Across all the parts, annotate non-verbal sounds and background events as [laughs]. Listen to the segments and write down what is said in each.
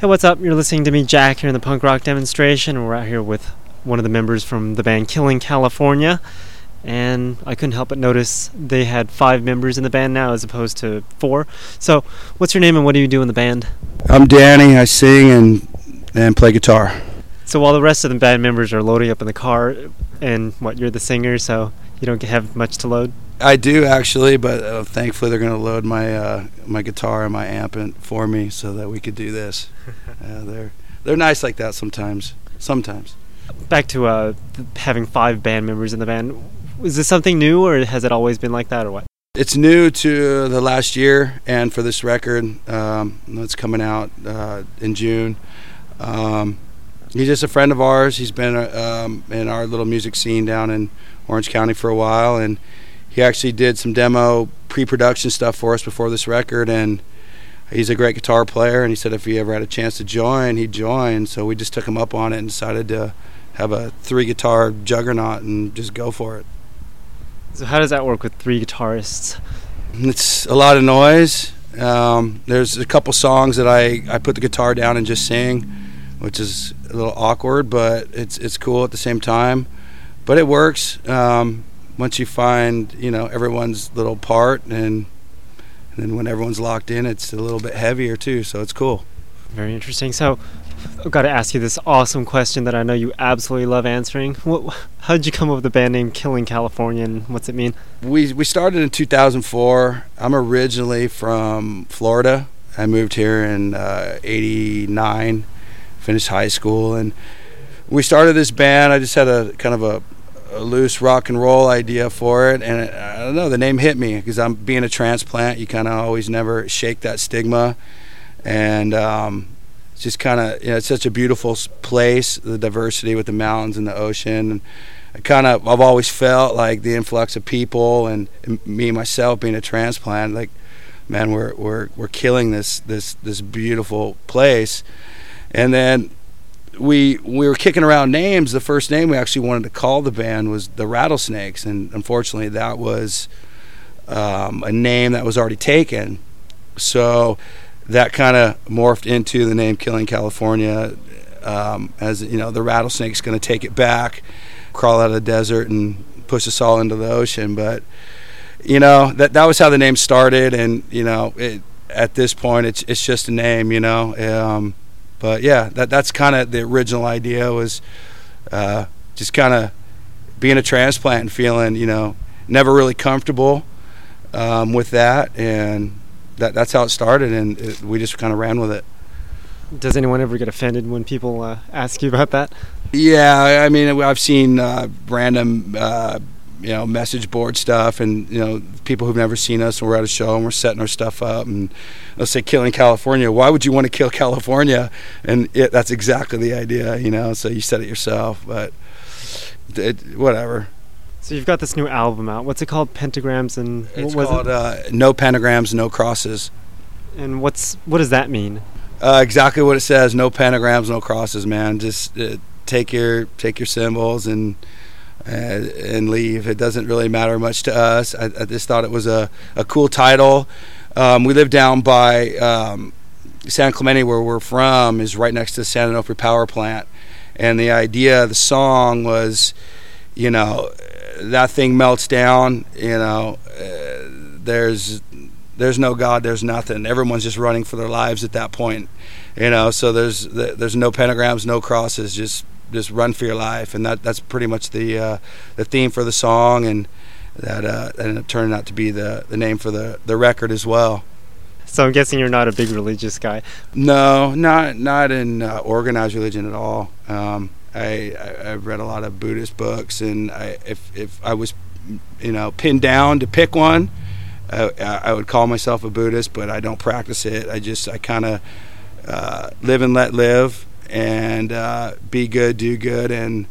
Hey, what's up? You're listening to me, Jack, here in the punk rock demonstration. We're out here with one of the members from the band Killing California. And I couldn't help but notice they had five members in the band now as opposed to four. So, what's your name and what do you do in the band? I'm Danny. I sing and and play guitar. So, while the rest of the band members are loading up in the car, and what, you're the singer, so you don't have much to load? I do actually, but uh, thankfully they're going to load my uh, my guitar and my amp in for me so that we could do this. [laughs] uh, they're they're nice like that sometimes. Sometimes. Back to uh, having five band members in the band. Is this something new, or has it always been like that, or what? It's new to the last year, and for this record um, that's coming out uh, in June. Um, he's just a friend of ours. He's been uh, um, in our little music scene down in Orange County for a while, and he actually did some demo pre-production stuff for us before this record and he's a great guitar player and he said if he ever had a chance to join he'd join. So we just took him up on it and decided to have a three guitar juggernaut and just go for it. So how does that work with three guitarists? It's a lot of noise. Um, there's a couple songs that I, I put the guitar down and just sing which is a little awkward but it's it's cool at the same time. But it works. Um, once you find you know everyone's little part and, and then when everyone's locked in it's a little bit heavier too so it's cool. Very interesting. So i've got to ask you this awesome question that i know you absolutely love answering. What, how did you come up with the band name killing california and what's it mean? We we started in 2004 i'm originally from florida. I moved here in uh, 89 finished high school and we started this band. I just had a kind of a a loose rock and roll idea for it, and it, I don't know, the name hit me because I'm being a transplant. You kind of always never shake that stigma, and um, it's just kind of you know it's such a beautiful place, the diversity with the mountains and the ocean. And I kind of I've always felt like the influx of people and, and me myself being a transplant, like man, we're we're we're killing this this this beautiful place, and then we we were kicking around names. The first name we actually wanted to call the band was the Rattlesnakes, and unfortunately, that was um, a name that was already taken. So that kind of morphed into the name Killing California, um, as you know, the rattlesnake's going to take it back, crawl out of the desert, and push us all into the ocean. But you know that that was how the name started, and you know, it, at this point, it's it's just a name. You know. Um, but yeah, that that's kind of the original idea was uh, just kind of being a transplant and feeling you know never really comfortable um, with that, and that that's how it started, and it, we just kind of ran with it. Does anyone ever get offended when people uh, ask you about that? Yeah, I mean, I've seen uh, random uh, you know message board stuff and you know people who've never seen us and we're at a show and we're setting our stuff up and let's say killing california why would you want to kill california? And it, that's exactly the idea you know so you said it yourself but it, whatever. So you've got this new album out. What's it called? Pentagrams and it's called it? uh, no pentagrams no crosses. And what's what does that mean? Uh, exactly what it says no pentagrams no crosses man. Just uh, take your take your symbols and and leave. It doesn't really matter much to us. I, I just thought it was a, a cool title. Um, we live down by um, San Clemente, where we're from, is right next to the San Onofre power plant. And the idea of the song was, you know, that thing melts down. You know, uh, there's there's no God, there's nothing. Everyone's just running for their lives at that point. You know, so there's there's no pentagrams, no crosses, just just run for your life, and that that's pretty much the uh, the theme for the song, and that uh, ended up turning out to be the the name for the the record as well. So I'm guessing you're not a big religious guy. No, not not in uh, organized religion at all. Um, I, I have read a lot of Buddhist books, and I, if if I was, you know, pinned down to pick one, I, I would call myself a Buddhist, but I don't practice it. I just I kind of uh, live and let live, and uh, be good, do good, and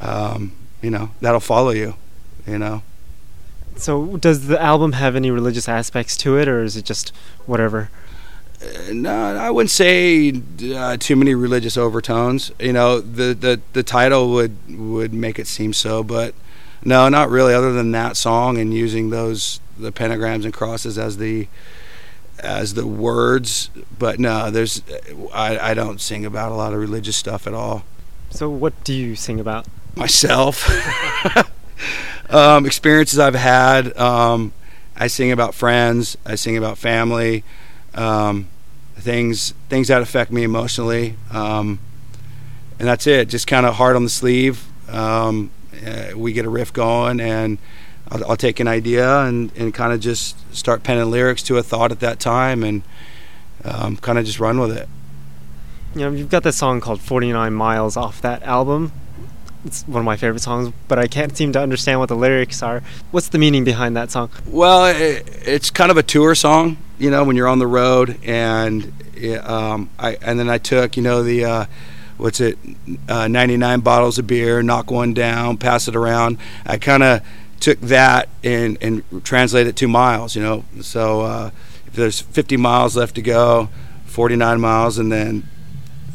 um, you know that'll follow you. You know. So, does the album have any religious aspects to it, or is it just whatever? Uh, no, I wouldn't say uh, too many religious overtones. You know, the, the the title would would make it seem so, but no, not really. Other than that song and using those the pentagrams and crosses as the as the words, but no, there's I, I don't sing about a lot of religious stuff at all. So, what do you sing about? Myself, [laughs] um, experiences I've had. Um, I sing about friends. I sing about family. Um, things things that affect me emotionally, um, and that's it. Just kind of hard on the sleeve. Um, uh, we get a riff going, and I'll, I'll take an idea and, and kind of just start penning lyrics to a thought at that time, and um, kind of just run with it. You know, you've got this song called 49 Miles off that album. It's one of my favorite songs, but I can't seem to understand what the lyrics are. What's the meaning behind that song? Well, it, it's kind of a tour song, you know, when you're on the road, and um, I and then I took, you know, the uh, what's it, uh, 99 bottles of beer, knock one down, pass it around. I kind of took that and and translated it to miles, you know. So uh, if there's 50 miles left to go, 49 miles, and then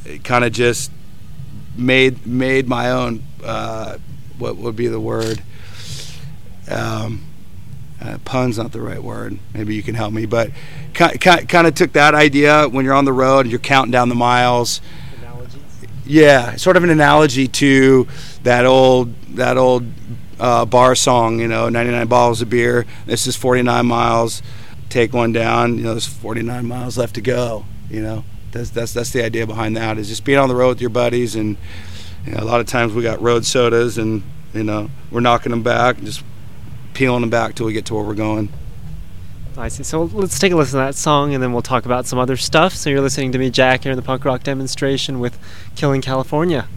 it kind of just made made my own uh, what would be the word? Um, uh, pun's not the right word. Maybe you can help me, but kind, kind of took that idea when you're on the road, and you're counting down the miles. Analogies? Yeah, sort of an analogy to that old that old uh, bar song. You know, 99 bottles of beer. This is 49 miles. Take one down. You know, there's 49 miles left to go. You know, that's that's that's the idea behind that. Is just being on the road with your buddies and you know, a lot of times we got road sodas and you know we're knocking them back, just peeling them back till we get to where we're going. I see. So let's take a listen to that song, and then we'll talk about some other stuff. So you're listening to me, Jack, here in the punk rock demonstration with Killing California.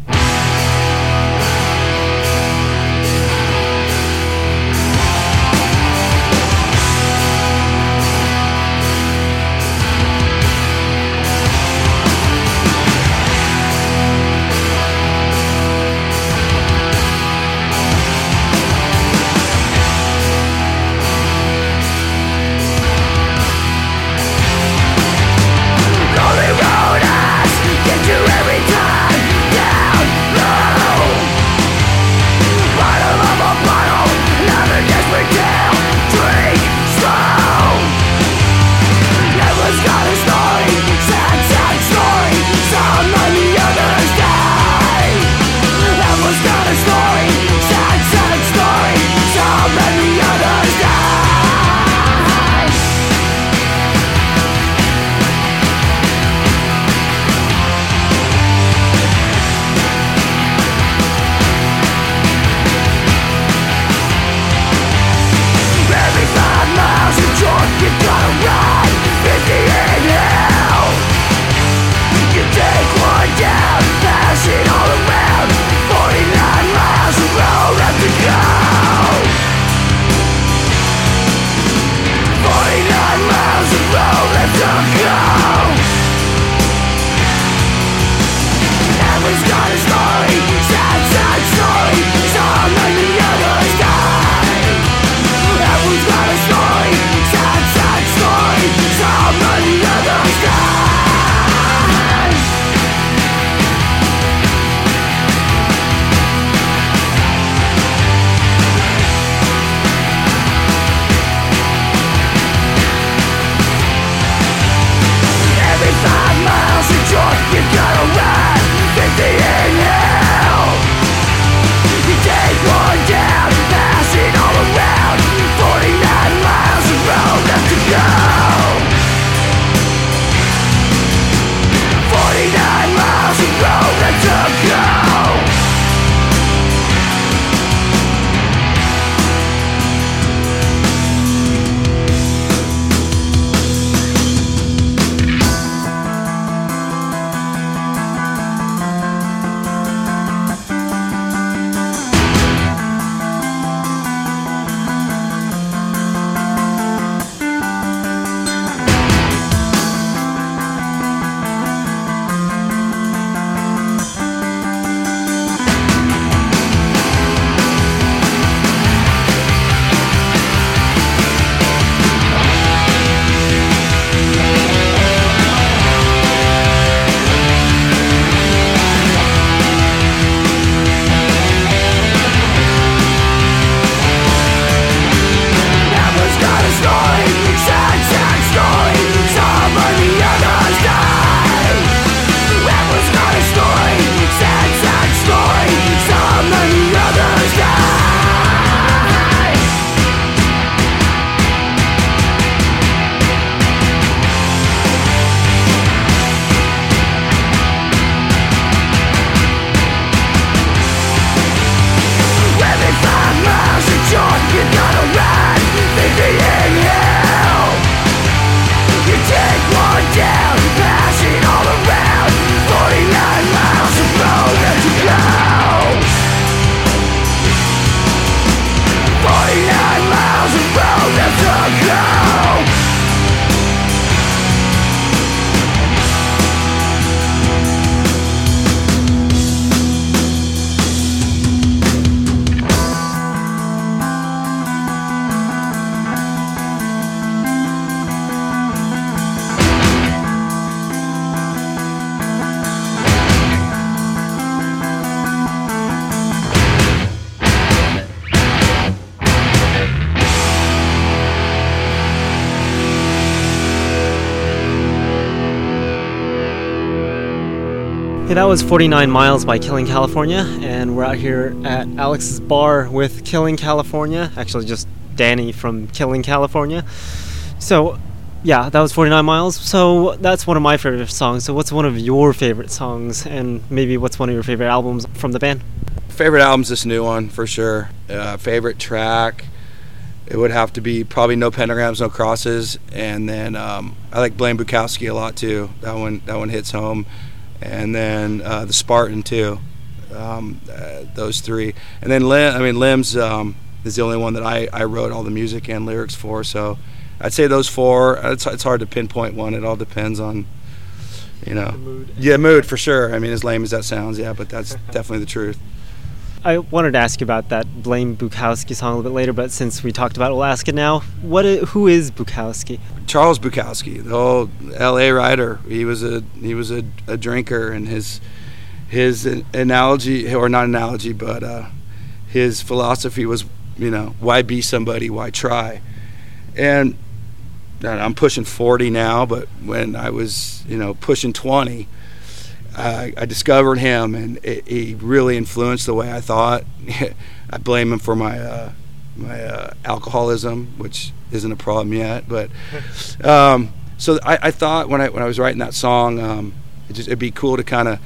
Hey, that was 49 Miles by Killing California, and we're out here at Alex's bar with Killing California. Actually, just Danny from Killing California. So, yeah, that was 49 Miles. So, that's one of my favorite songs. So, what's one of your favorite songs, and maybe what's one of your favorite albums from the band? Favorite album's this new one for sure. Uh, favorite track, it would have to be probably No Pentagrams, No Crosses, and then um, I like Blame Bukowski a lot too. That one, that one hits home and then uh, the Spartan too. Um, uh, those three, and then Lim, I mean Limbs um, is the only one that I, I wrote all the music and lyrics for. So I'd say those four. It's, it's hard to pinpoint one. It all depends on you know mood. yeah mood for sure. I mean as lame as that sounds, yeah, but that's [laughs] definitely the truth. I wanted to ask you about that Blame Bukowski song a little bit later, but since we talked about Alaska now, what? Who is Bukowski? Charles Bukowski, the old L.A. writer. He was a he was a, a drinker, and his his analogy or not analogy, but uh, his philosophy was, you know, why be somebody, why try, and I'm pushing 40 now, but when I was, you know, pushing 20, I, I discovered him, and it, he really influenced the way I thought. [laughs] I blame him for my uh, my uh, alcoholism, which isn't a problem yet. But [laughs] um, so I, I, thought when I when I was writing that song, um, it just, it'd be cool to kind of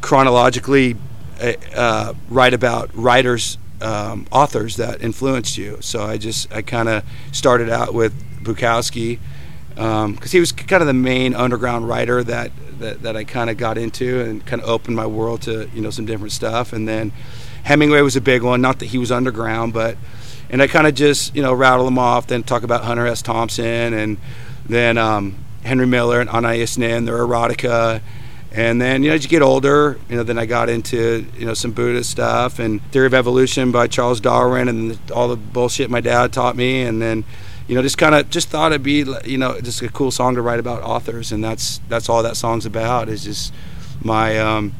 chronologically uh, uh, write about writers, um, authors that influenced you. So I just I kind of started out with Bukowski because um, he was kind of the main underground writer that that, that I kind of got into and kind of opened my world to you know some different stuff. And then Hemingway was a big one. Not that he was underground, but and I kind of just you know rattle them off. Then talk about Hunter S. Thompson and then um, Henry Miller and Anais Nin, their erotica. And then you know as you get older, you know then I got into you know some Buddhist stuff and Theory of Evolution by Charles Darwin and all the bullshit my dad taught me. And then you know just kind of just thought it'd be you know just a cool song to write about authors, and that's that's all that song's about is just my um,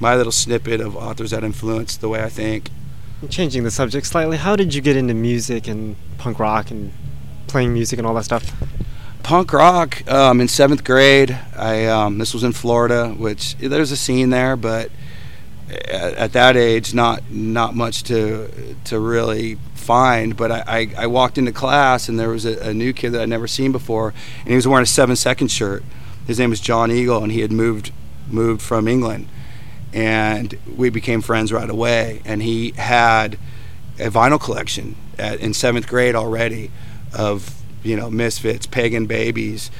my little snippet of authors that influenced the way I think. Changing the subject slightly, how did you get into music and punk rock and playing music and all that stuff? Punk rock um, in seventh grade. I um, this was in Florida, which there's a scene there, but at, at, that age, not not much to to really find. But I, I, I walked into class and there was a, a, new kid that I'd never seen before, and he was wearing a Seven Second shirt. His name was John Eagle, and he had moved moved from England, and we became friends right away. And he had a vinyl collection at, in seventh grade already of you know Misfits, Pagan Babies.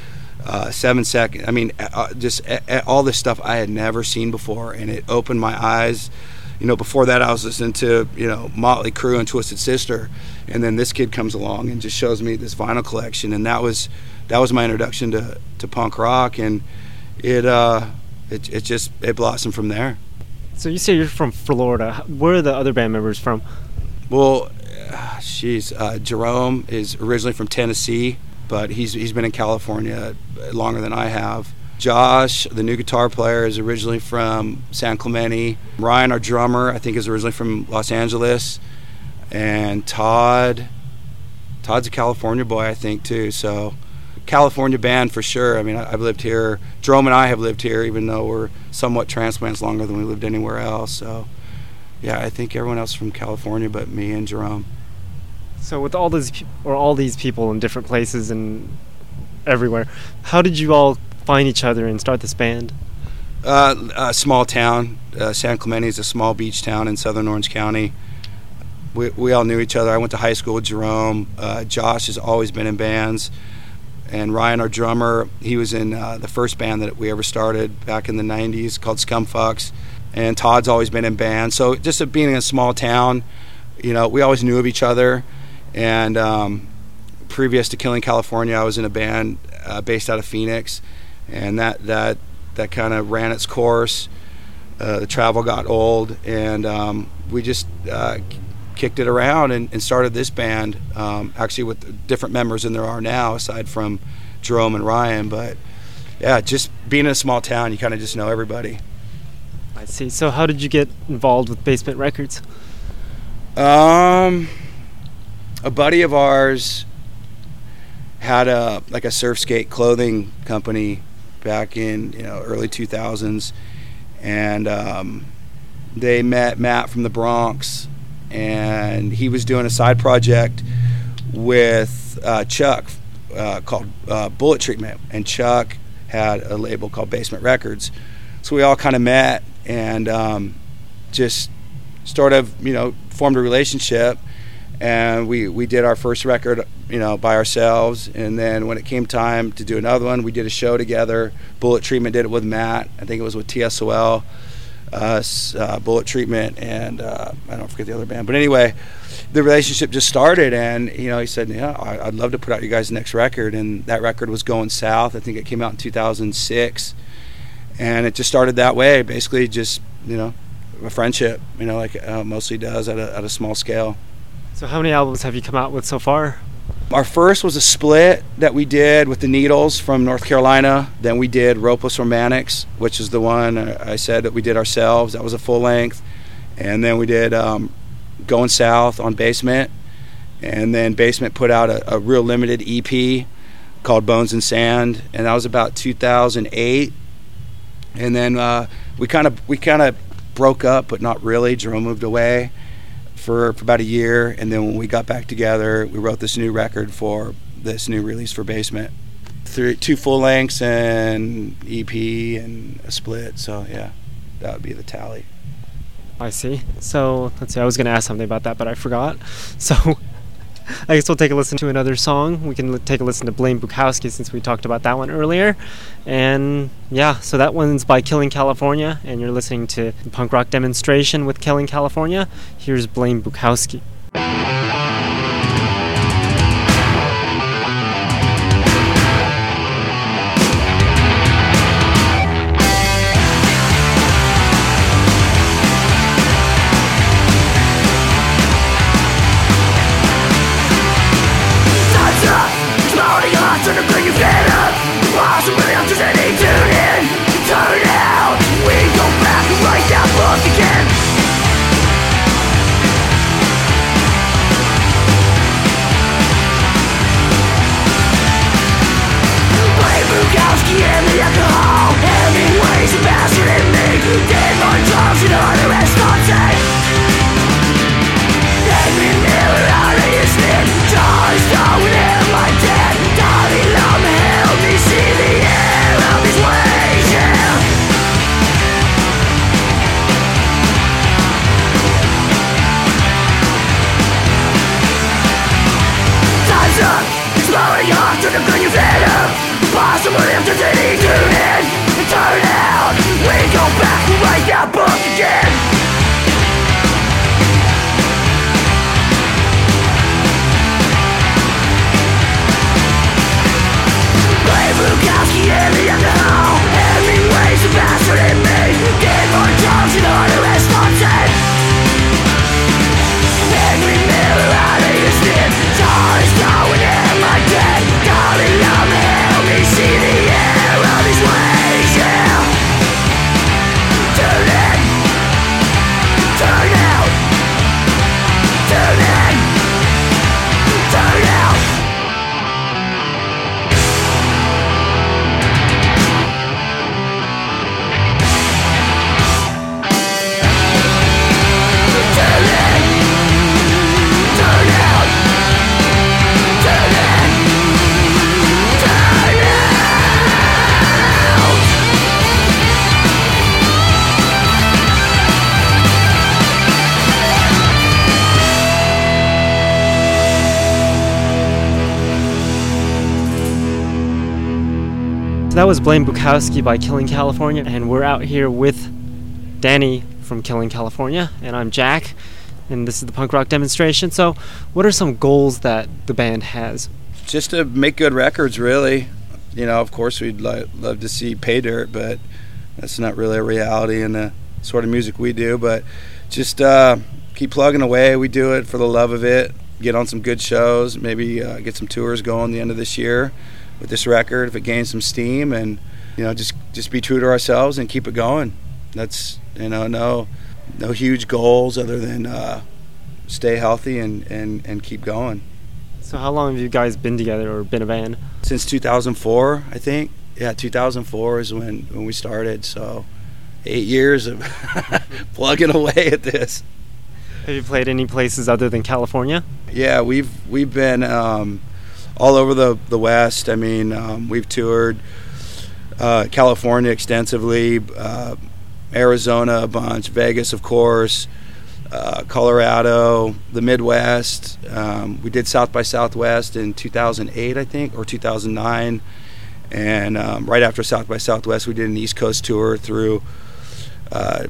Uh, seconds. I mean, uh, just uh, all this stuff I had never seen before, and it opened my eyes. You know, before that I was listening to you know Motley Crue and Twisted Sister, and then this kid comes along and just shows me this vinyl collection, and that was that was my introduction to, to punk rock, and it uh, it it just it blossomed from there. So you say you're from Florida. Where are the other band members from? Well, jeez, uh, Jerome is originally from Tennessee but he's he's been in California longer than I have. Josh, the new guitar player, is originally from San Clemente. Ryan, our drummer, I think is originally from Los Angeles, and Todd, Todd's a California boy, I think too. So, California band for sure. I mean, I've lived here. Jerome and I have lived here, even though we're somewhat transplants longer than we lived anywhere else. So, yeah, I think everyone else from California, but me and Jerome. So with all these or all these people in different places and everywhere, how did you all find each other and start this band? Uh, a small town. Uh, San Clemente is a small beach town in southern Orange County. We, we all knew each other. I went to high school with Jerome. Uh, Josh has always been in bands. And Ryan, our drummer, he was in uh, the first band that we ever started back in the 90s called Scumfucks. And Todd's always been in bands. So just being in a small town, you know, we always knew of each other. And um, previous to Killing California, I was in a band uh, based out of Phoenix, and that that that kind of ran its course. Uh, the travel got old, and um, we just uh, kicked it around and, and started this band. Um, actually, with different members than there are now, aside from Jerome and Ryan. But yeah, just being in a small town, you kind of just know everybody. I see. So, how did you get involved with Basement Records? Um a buddy of ours had a like a surf skate clothing company back in you know early 2000s and um, they met Matt from the Bronx, and he was doing a side project with uh, Chuck uh, called uh, Bullet Treatment, and Chuck had a label called Basement Records. So we all kind of met and um, just sort of, you know, formed a relationship. And we, we did our first record, you know, by ourselves. And then when it came time to do another one, we did a show together. Bullet Treatment did it with Matt. I think it was with TSOL, us, uh, Bullet Treatment, and uh, I don't forget the other band. But anyway, the relationship just started, and you know, he said, "Yeah, I'd love to put out you guys' next record." And that record was going south. I think it came out in 2006, and it just started that way. Basically, just you know, a friendship. You know, like uh, mostly does at a, at a small scale. So, how many albums have you come out with so far? Our first was a split that we did with the Needles from North Carolina. Then we did Ropeless Romantics, which is the one I said that we did ourselves. That was a full length. And then we did um, Going South on Basement. And then Basement put out a, a real limited EP called Bones and Sand, and that was about 2008. And then uh, we kind of we kind of broke up, but not really. Jerome moved away for, for about a year, and then when we got back together, we wrote this new record for this new release for Basement. Three, two full lengths and EP and a split. So yeah, that would be the tally. I see. So let's see. I was going to ask something about that, but I forgot. [laughs] So [laughs] I guess we'll take a listen to another song. We can l- take a listen to Blame Bukowski since we talked about that one earlier. And yeah, so that one's by Killing California, and you're listening to the punk rock demonstration with Killing California. Here's Blame Bukowski. That was Blame Bukowski by Killing California, and we're out here with Danny from Killing California, and I'm Jack, and this is the punk rock demonstration. So, what are some goals that the band has? Just to make good records, really. You know, of course, we'd lo- love to see pay dirt, but that's not really a reality in the sort of music we do. But just uh, keep plugging away. We do it for the love of it. Get on some good shows, maybe uh, get some tours going the end of this year with this record if it gains some steam and you know just just be true to ourselves and keep it going that's you know no no huge goals other than uh, stay healthy and, and and keep going So, how long have you guys been together or been a band? since 2004 i think yeah 2004 is when when we started so eight years of [laughs] plugging away at this. Have you played any places other than California? Yeah, we've we've been um, all over the the West. I mean, um, we've toured uh, California extensively, uh, Arizona a bunch, Vegas, of course, uh, Colorado, the Midwest. Um, we did South by Southwest in 2008, I think, or 2009. And um, right after South by Southwest, we did an East Coast tour through uh,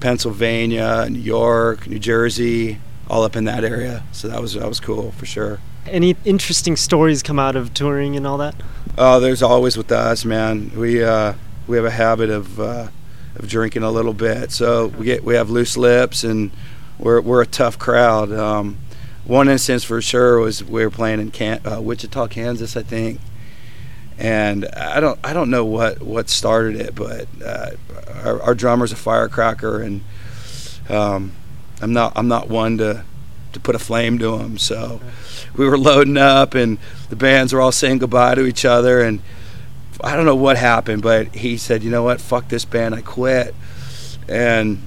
Pennsylvania, New York, New Jersey, all up in that area. So that was that was cool for sure. Any interesting stories come out of touring and all that? Oh, there's always with us, man. We uh, we have a habit of uh, of drinking a little bit, so we get we have loose lips, and we're we're a tough crowd. Um, one instance for sure was we were playing in Can- uh, Wichita, Kansas, I think, and I don't I don't know what what started it, but uh, our, our drummer's a firecracker, and um, I'm not I'm not one to to put a flame to him. So we were loading up, and the bands were all saying goodbye to each other. And I don't know what happened, but he said, "You know what? Fuck this band. I quit." And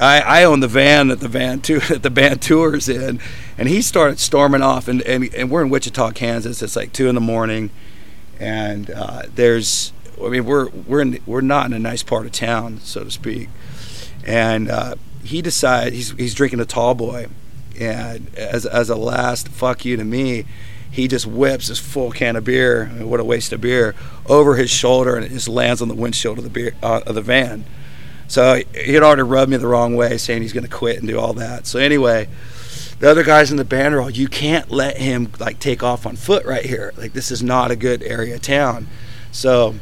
I, I own the van that the van [laughs] that the band tours in, and he started storming off. And, and, and we're in Wichita, Kansas. It's like two in the morning, and uh, there's I mean we're we're in, we're not in a nice part of town, so to speak. And uh, he decides he's he's drinking a tall boy, and as as a last fuck you to me, he just whips this full can of beer. I mean, what a waste of beer over his shoulder, and it just lands on the windshield of the beer uh, of the van. So he had already rubbed me the wrong way, saying he's going to quit and do all that. So anyway, the other guys in the band are all, "You can't let him like take off on foot right here. Like this is not a good area of town." So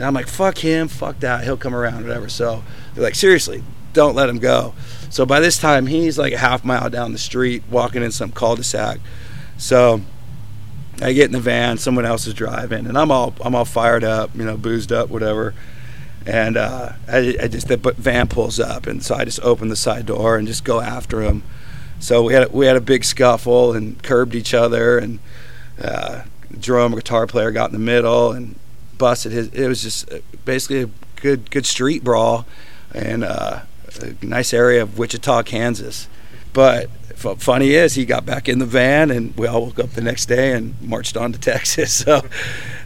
I'm like, "Fuck him, fuck that. He'll come around, whatever." So they're like, "Seriously, don't let him go." So by this time, he's like a half mile down the street, walking in some cul-de-sac. So I get in the van, someone else is driving, and I'm all I'm all fired up, you know, boozed up, whatever. And uh, I, I, just the van pulls up, and so I just open the side door and just go after him. So we had we had a big scuffle and curbed each other, and uh, drum guitar player got in the middle and busted his. It was just uh, basically a good good street brawl, and uh, a nice area of Wichita, Kansas. But funny is, he got back in the van, and we all woke up the next day and marched on to [laughs] Texas. So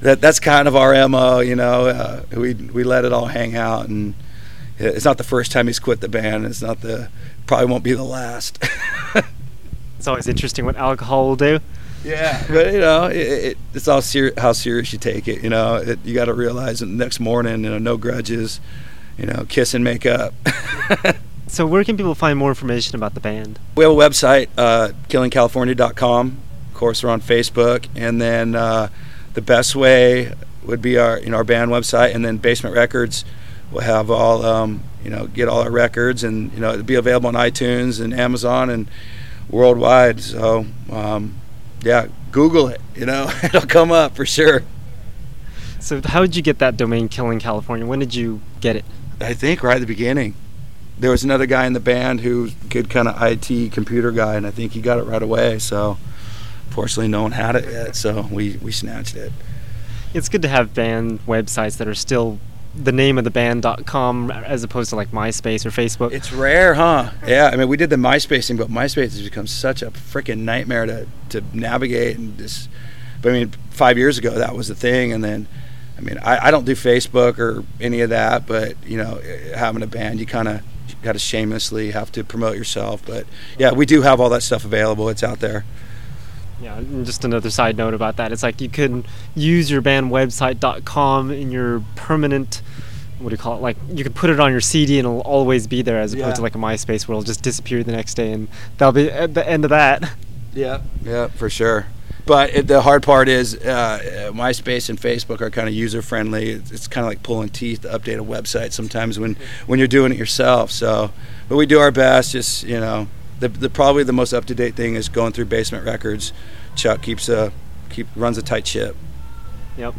that that's kind of our mo. You know, uh, we we let it all hang out, and it's not the first time he's quit the band. It's not the probably won't be the last. [laughs] it's always interesting what alcohol will do. Yeah, but you know, it, it, it's all ser- how serious you take it. You know, it, you got to realize the next morning, you know, no grudges. You know, kiss and make up. [laughs] So, where can people find more information about the band? We have a website, uh, killingcalifornia.com. Of course, we're on Facebook, and then uh, the best way would be our you know our band website, and then Basement Records will have all um, you know get all our records, and you know it'll be available on iTunes and Amazon and worldwide. So, um, yeah, Google it. You know, [laughs] it'll come up for sure. So, how did you get that domain, Killing California? When did you get it? I think right at the beginning there was another guy in the band who good kind of IT computer guy, and I think he got it right away. So, fortunately, no one had it yet, so we we snatched it. It's good to have band websites that are still the name of the band.com as opposed to like MySpace or Facebook. It's rare, huh? Yeah, I mean, we did the MySpace thing, but MySpace has become such a freaking nightmare to to navigate and just. But I mean, five years ago that was the thing, and then. I mean, I, I don't do Facebook or any of that, but you know, having a band, you kind of got to shamelessly have to promote yourself. But yeah, we do have all that stuff available. It's out there. Yeah, and just another side note about that. It's like you can use your band website.com in your permanent what do you call it? Like you could put it on your CD and it'll always be there, as opposed yeah. to like a MySpace where it'll just disappear the next day, and that'll be at the end of that. Yeah, yeah, for sure. But it, the hard part is uh, MySpace and Facebook are kind of user friendly. It's, it's kind of like pulling teeth to update a website sometimes when, when you're doing it yourself. So, but we do our best. Just you know, the, the probably the most up to date thing is going through Basement Records. Chuck keeps a keep runs a tight ship. Yep.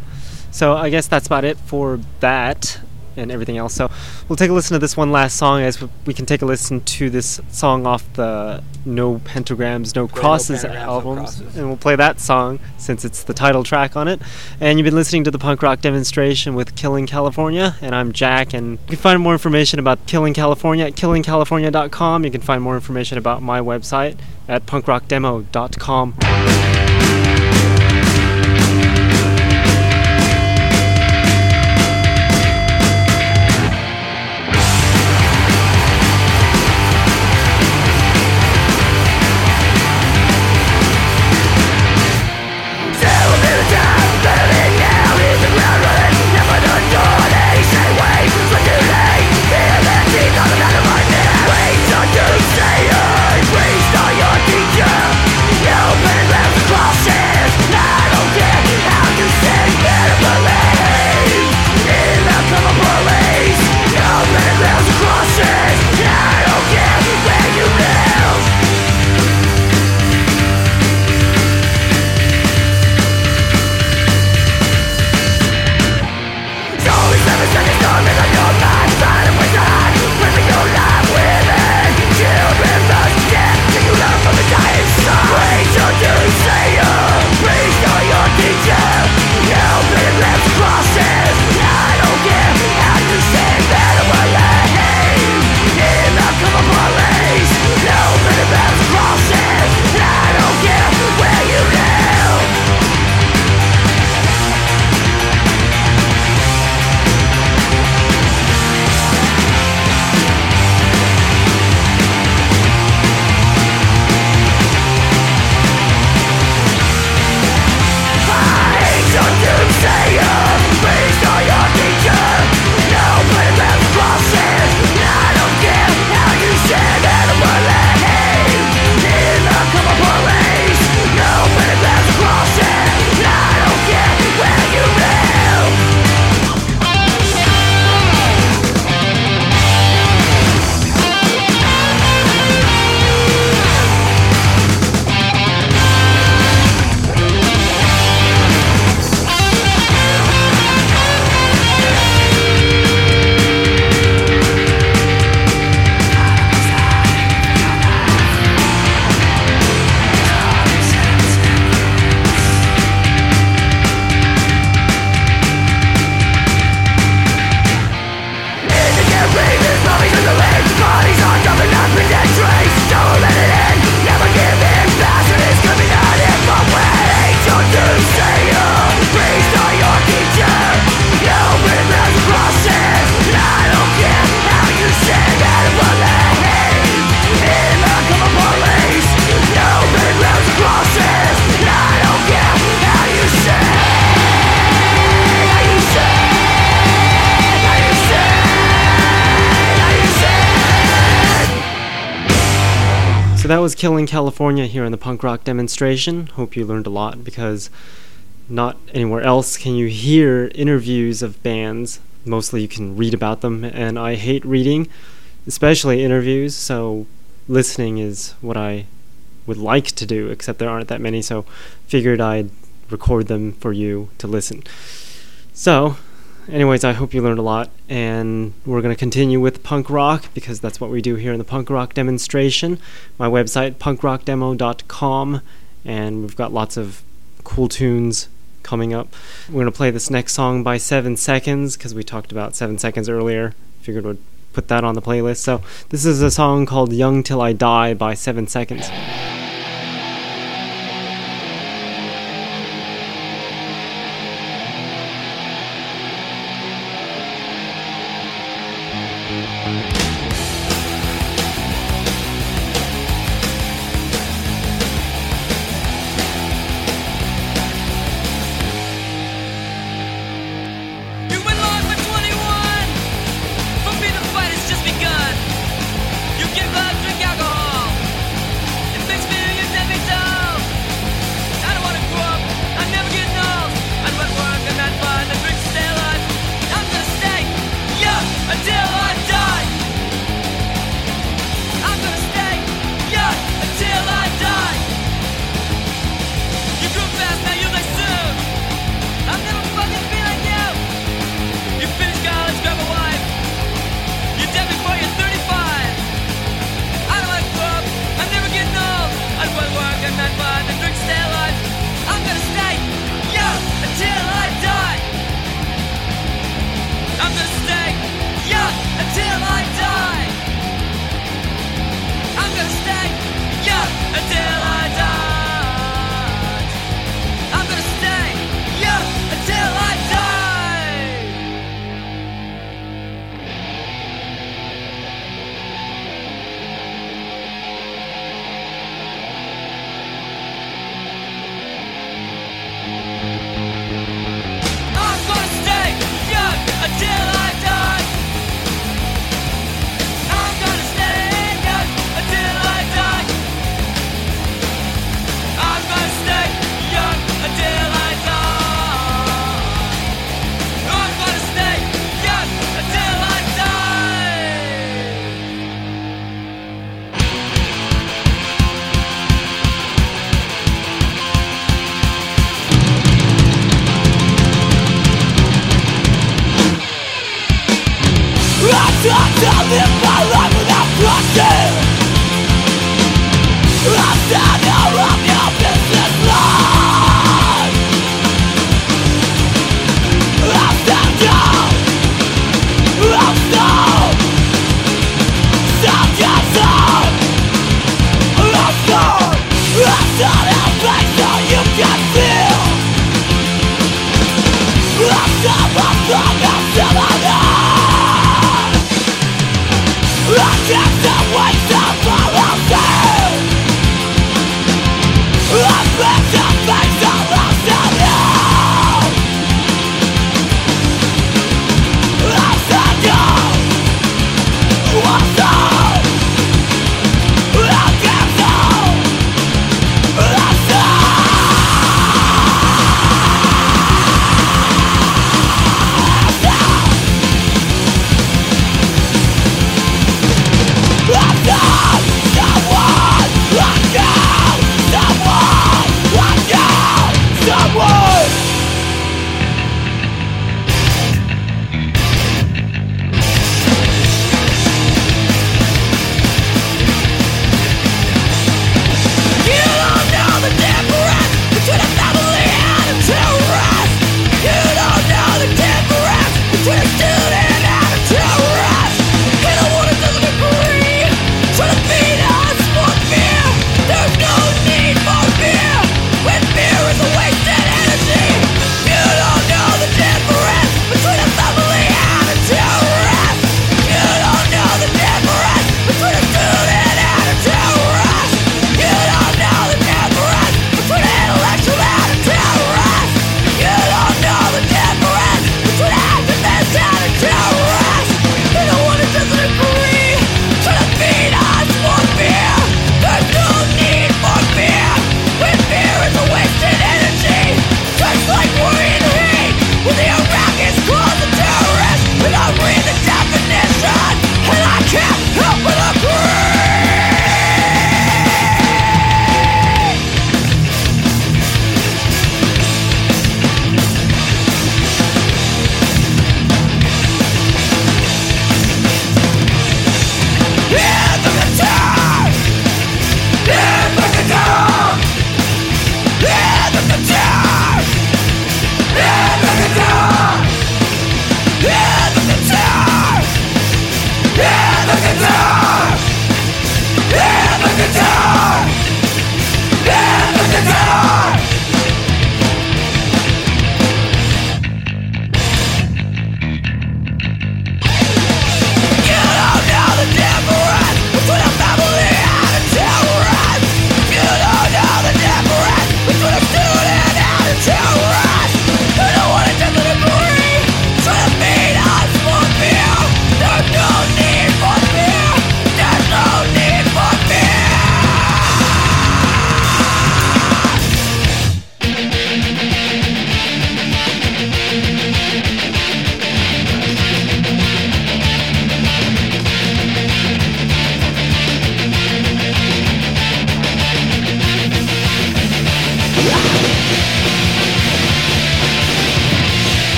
So I guess that's about it for that. And everything else. So we'll take a listen to this one last song as we can take a listen to this song off the No Pentagrams, No Crosses No Pentagrams, No. Crosses. And we'll play that song since it's the title track on it. And you've been listening to the punk rock demonstration with Killing California, and I'm Jack. And you can find more information about Killing California at killingcalifornia.com. You can find more information about my website at punkrockdemo.com. Killing California here in the punk rock demonstration. Hope you learned a lot because not anywhere else can you hear interviews of bands. Mostly you can read about them, and I hate reading, especially interviews, so listening is what I would like to do, except there aren't that many, so figured I'd record them for you to listen. So, anyways, I hope you learned a lot, and we're going to continue with punk rock because that's what we do here in the punk rock demonstration. My website, punkrockdemo.com, and we've got lots of cool tunes coming up. We're going to play this next song by Seven Seconds because we talked about Seven Seconds earlier. Figured we'd put that on the playlist. So, this is a song called Young Till I Die by Seven Seconds.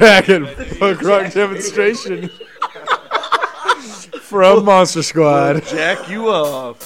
Listen to Jack and punk rock demonstration [laughs] from Monster Squad. Jack you up.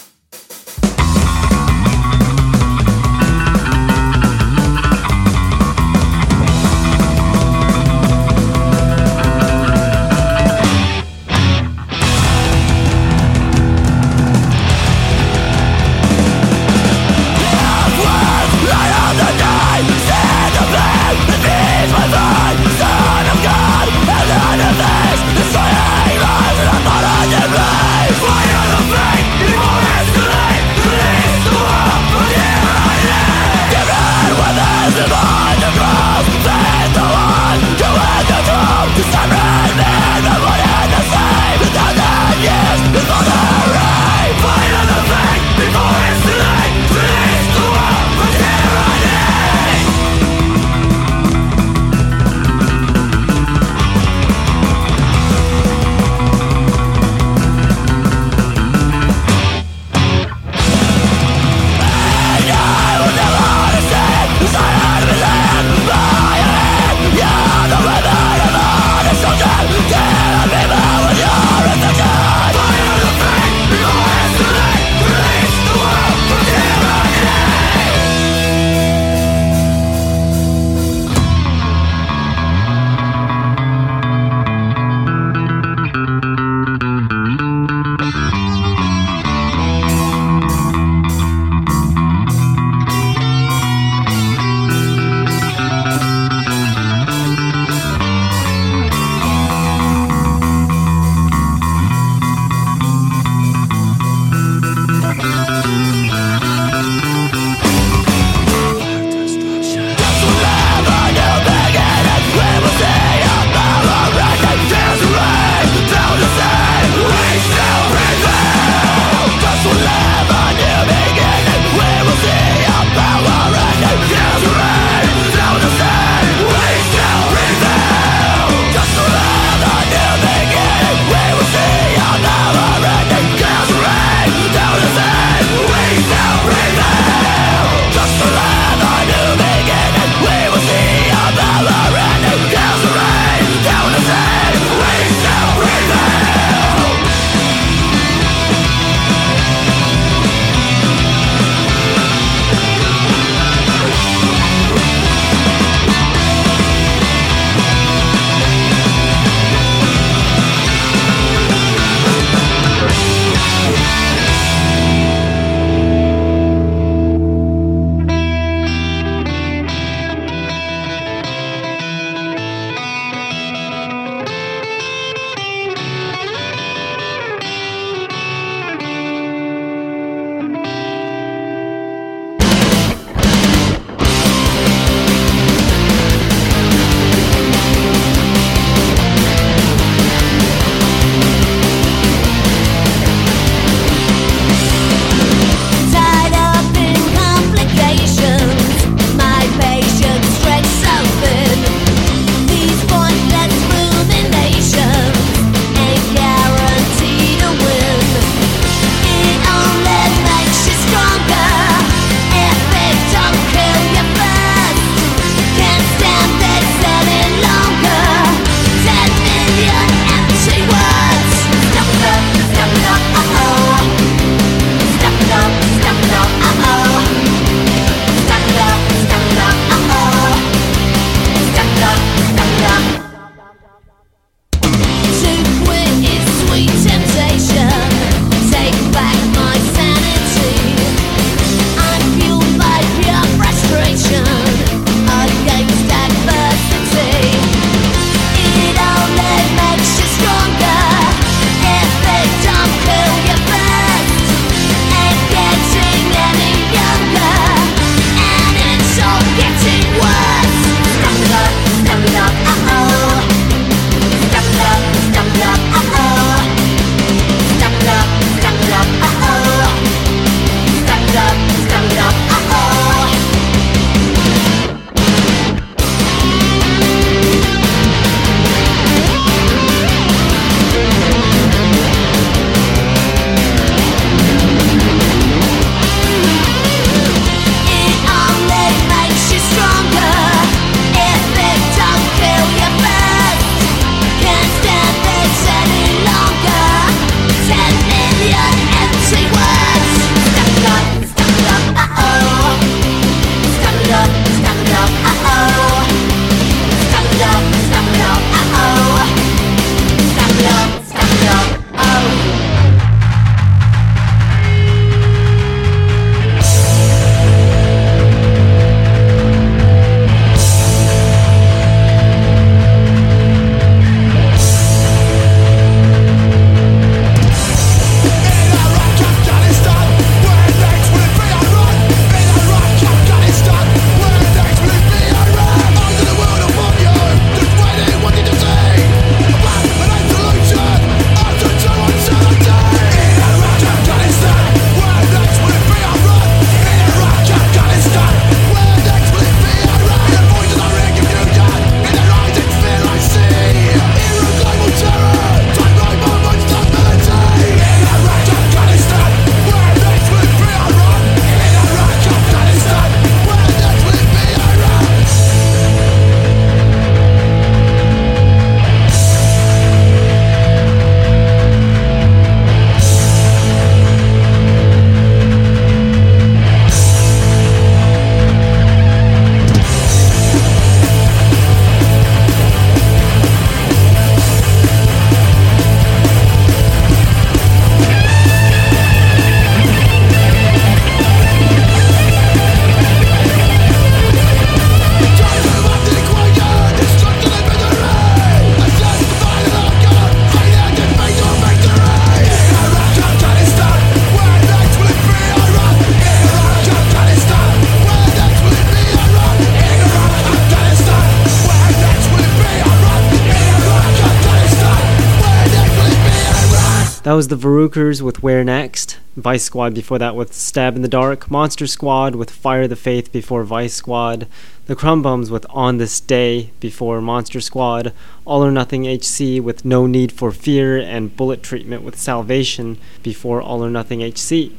Was the Varukers with Where Next, Vice Squad before that with Stab in the Dark, Monster Squad with Fire the Faith before Vice Squad, the Krum Bums with On This Day before Monster Squad, All or Nothing HC with No Need for Fear, and Bullet Treatment with Salvation before All or Nothing HC.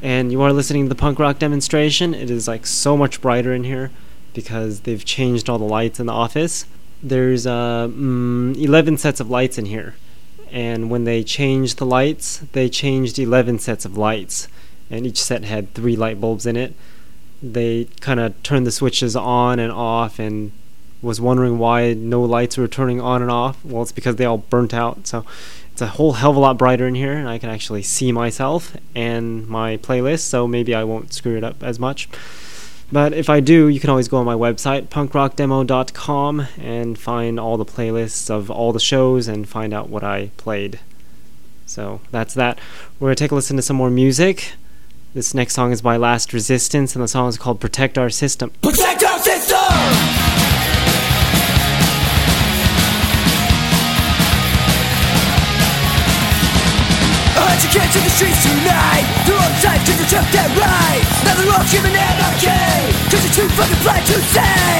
And you are listening to the punk rock demonstration. It is like so much brighter in here because they've changed all the lights in the office. There's uh, mm, 11 sets of lights in here and when they changed the lights, they changed 11 sets of lights, and each set had three light bulbs in it. They kind of turned the switches on and off, and was wondering why no lights were turning on and off. Well, it's because they all burnt out. So it's a whole hell of a lot brighter in here, and I can actually see myself and my playlist. So maybe I won't screw it up as much. But if I do, you can always go on my website, punkrockdemo.com, and find all the playlists of all the shows and find out what I played. So that's that. We're going to take a listen to some more music. This next song is by Last Resistance, and the song is called Protect Our System. Protect our Educate to the streets tonight. The wrong side cause you took that right. Now they're all screaming anarchy Cause you're too fucking blind to say.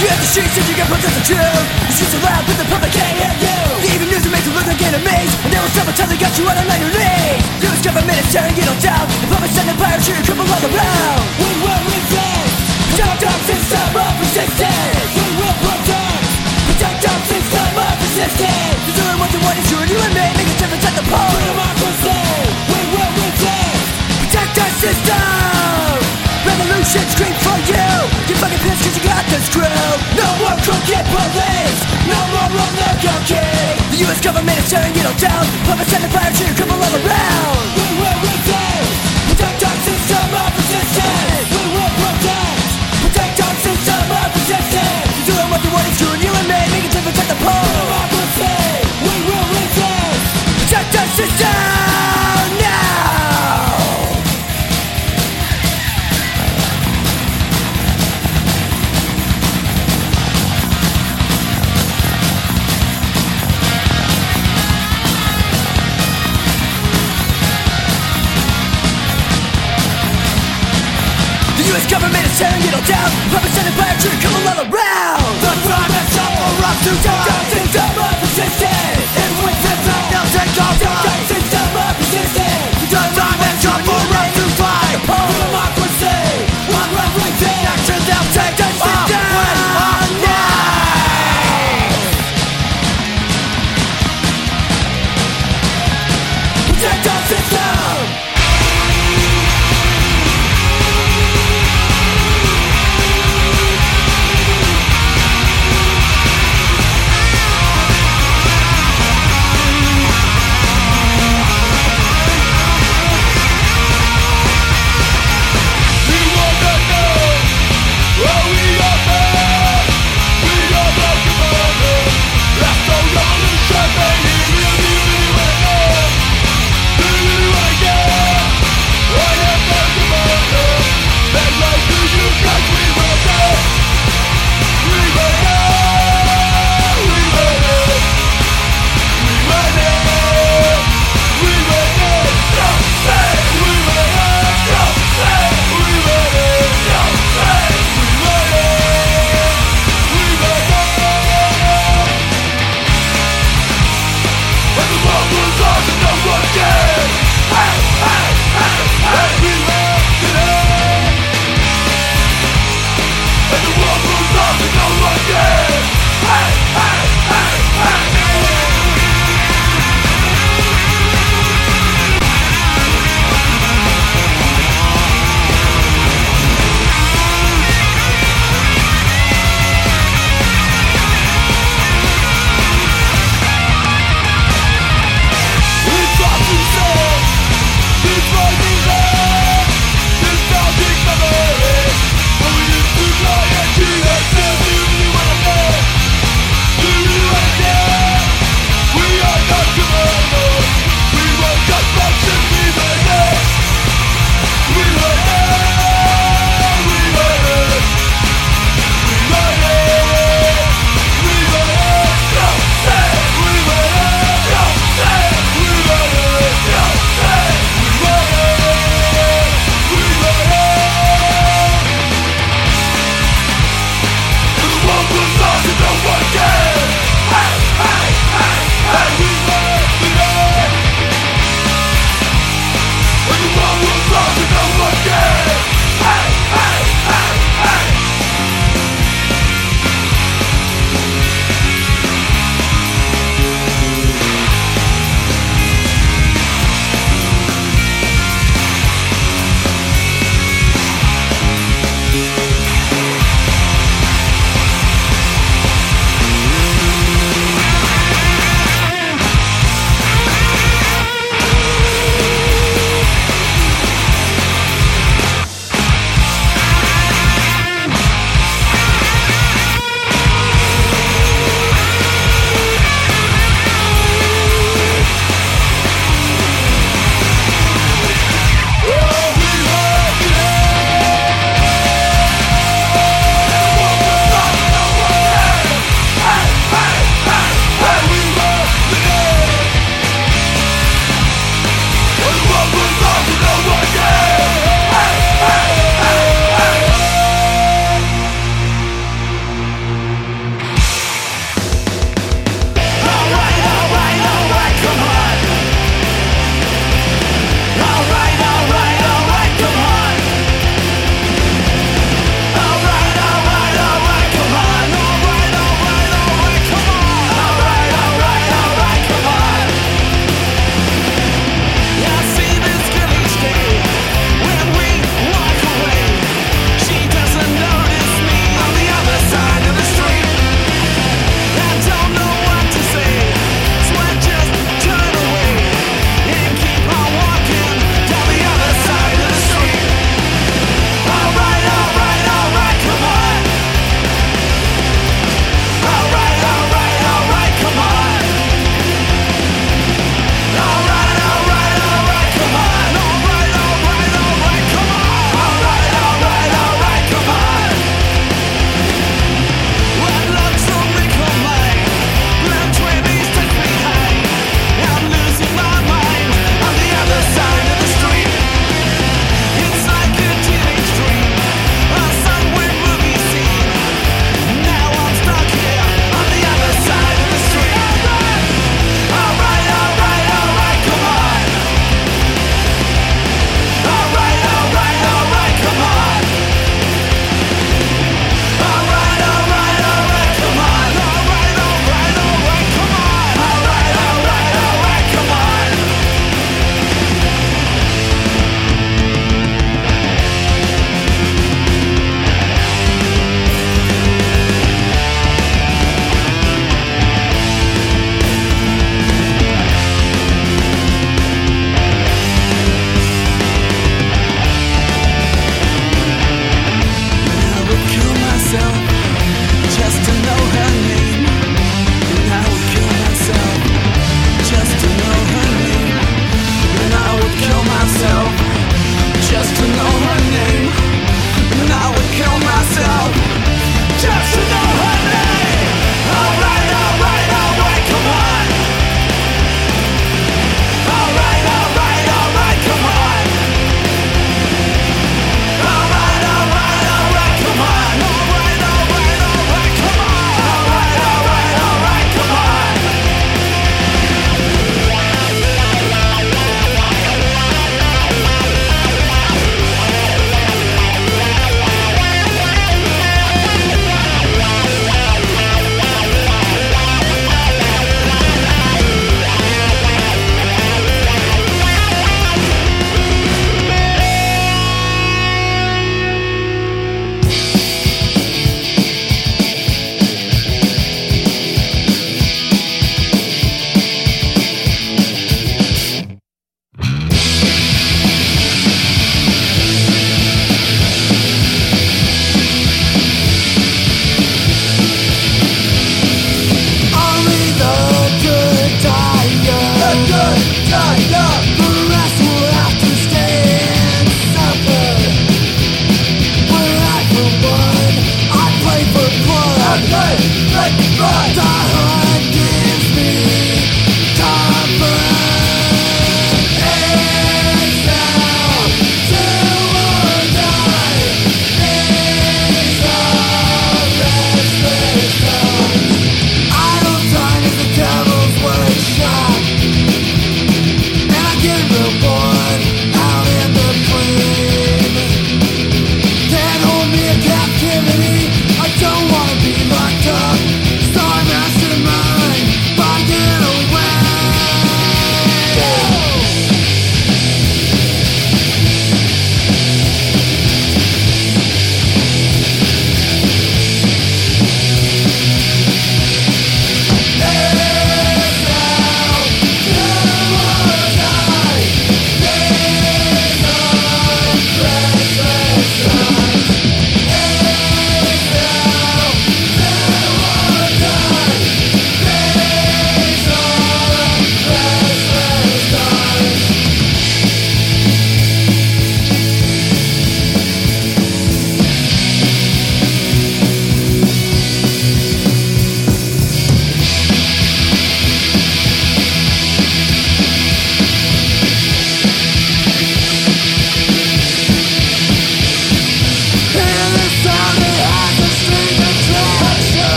You have the streets and you can protest the The streets are loud but the public can't hear you The evening news will make you look like enemies. And they will stop until they got you out on your knees The US government is tearing it all down. The public sending fire to your cripple all around We will resist Protect our system of resistance system of resistance There's only one thing what is true and you and me Make a difference at the For democracy. We will resist. Protect our system. Revolution scream for you. You fucking pissed cause you got the screw No more crooked police. No more oligarchy The US government is tearing it all down Puppets sending fire to your cripple all around. We will resist. Protect our system of resistance Fire to come around. The crime has suffered us to die The system of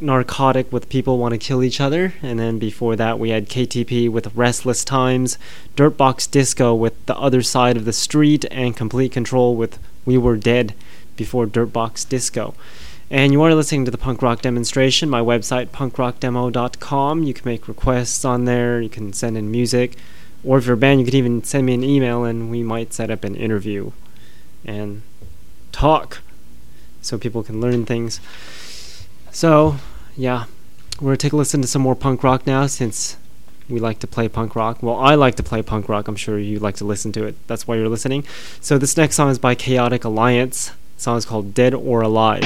Narcotic with People Want to Kill Each Other. And then before that, we had KTP with Restless Times, Dirtbox Disco with The Other Side of the Street, and Complete Control with We Were Dead before Dirtbox Disco. And you are listening to the punk rock demonstration, my website, punkrockdemo.com. You can make requests on there, you can send in music, or if you're a band, you can even send me an email and we might set up an interview and talk so people can learn things. So, yeah, we're going to take a listen to some more punk rock now since we like to play punk rock. Well, I like to play punk rock. I'm sure you like to listen to it. That's why you're listening. So, this next song is by Chaotic Alliance. The song is called Dead or Alive.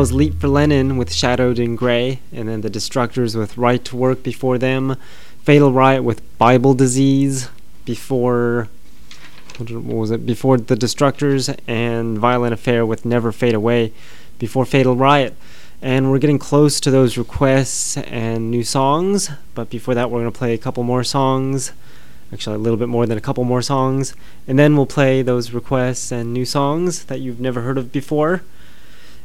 Was Leap for Lenin with Shadowed in Grey, and then the Destructors with Right to Work before them, Fatal Riot with Bible Disease before what was it? Before the Destructors, and Violent Affair with Never Fade Away before Fatal Riot. And we're getting close to those requests and new songs, but before that, we're going to play a couple more songs. Actually, a little bit more than a couple more songs. And then we'll play those requests and new songs that you've never heard of before.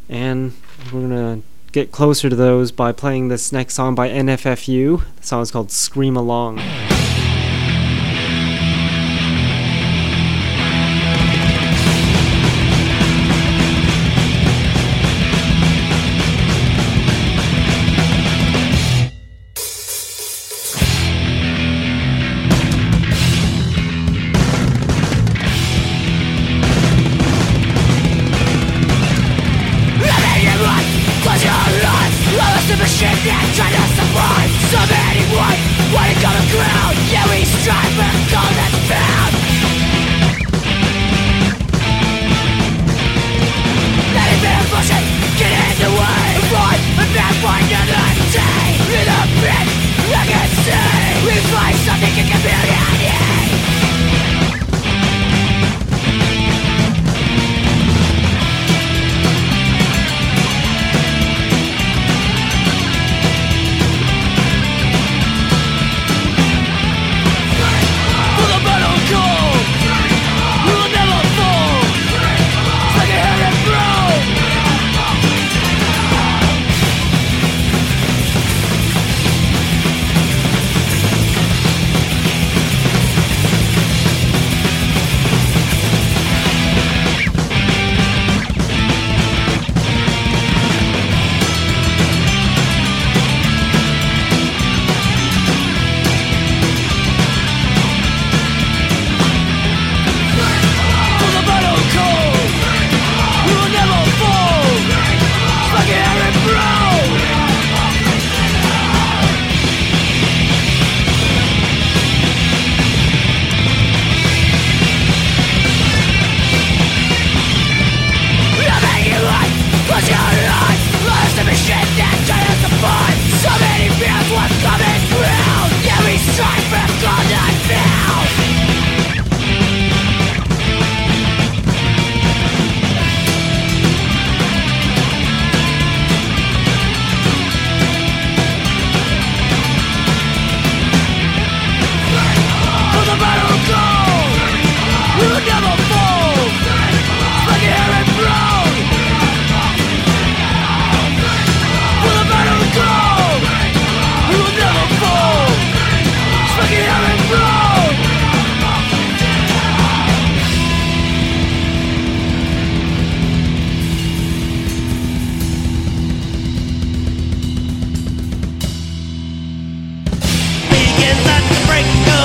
And we're to get closer to those by playing this next song by NFFU. The song is called Scream Along.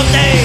Name.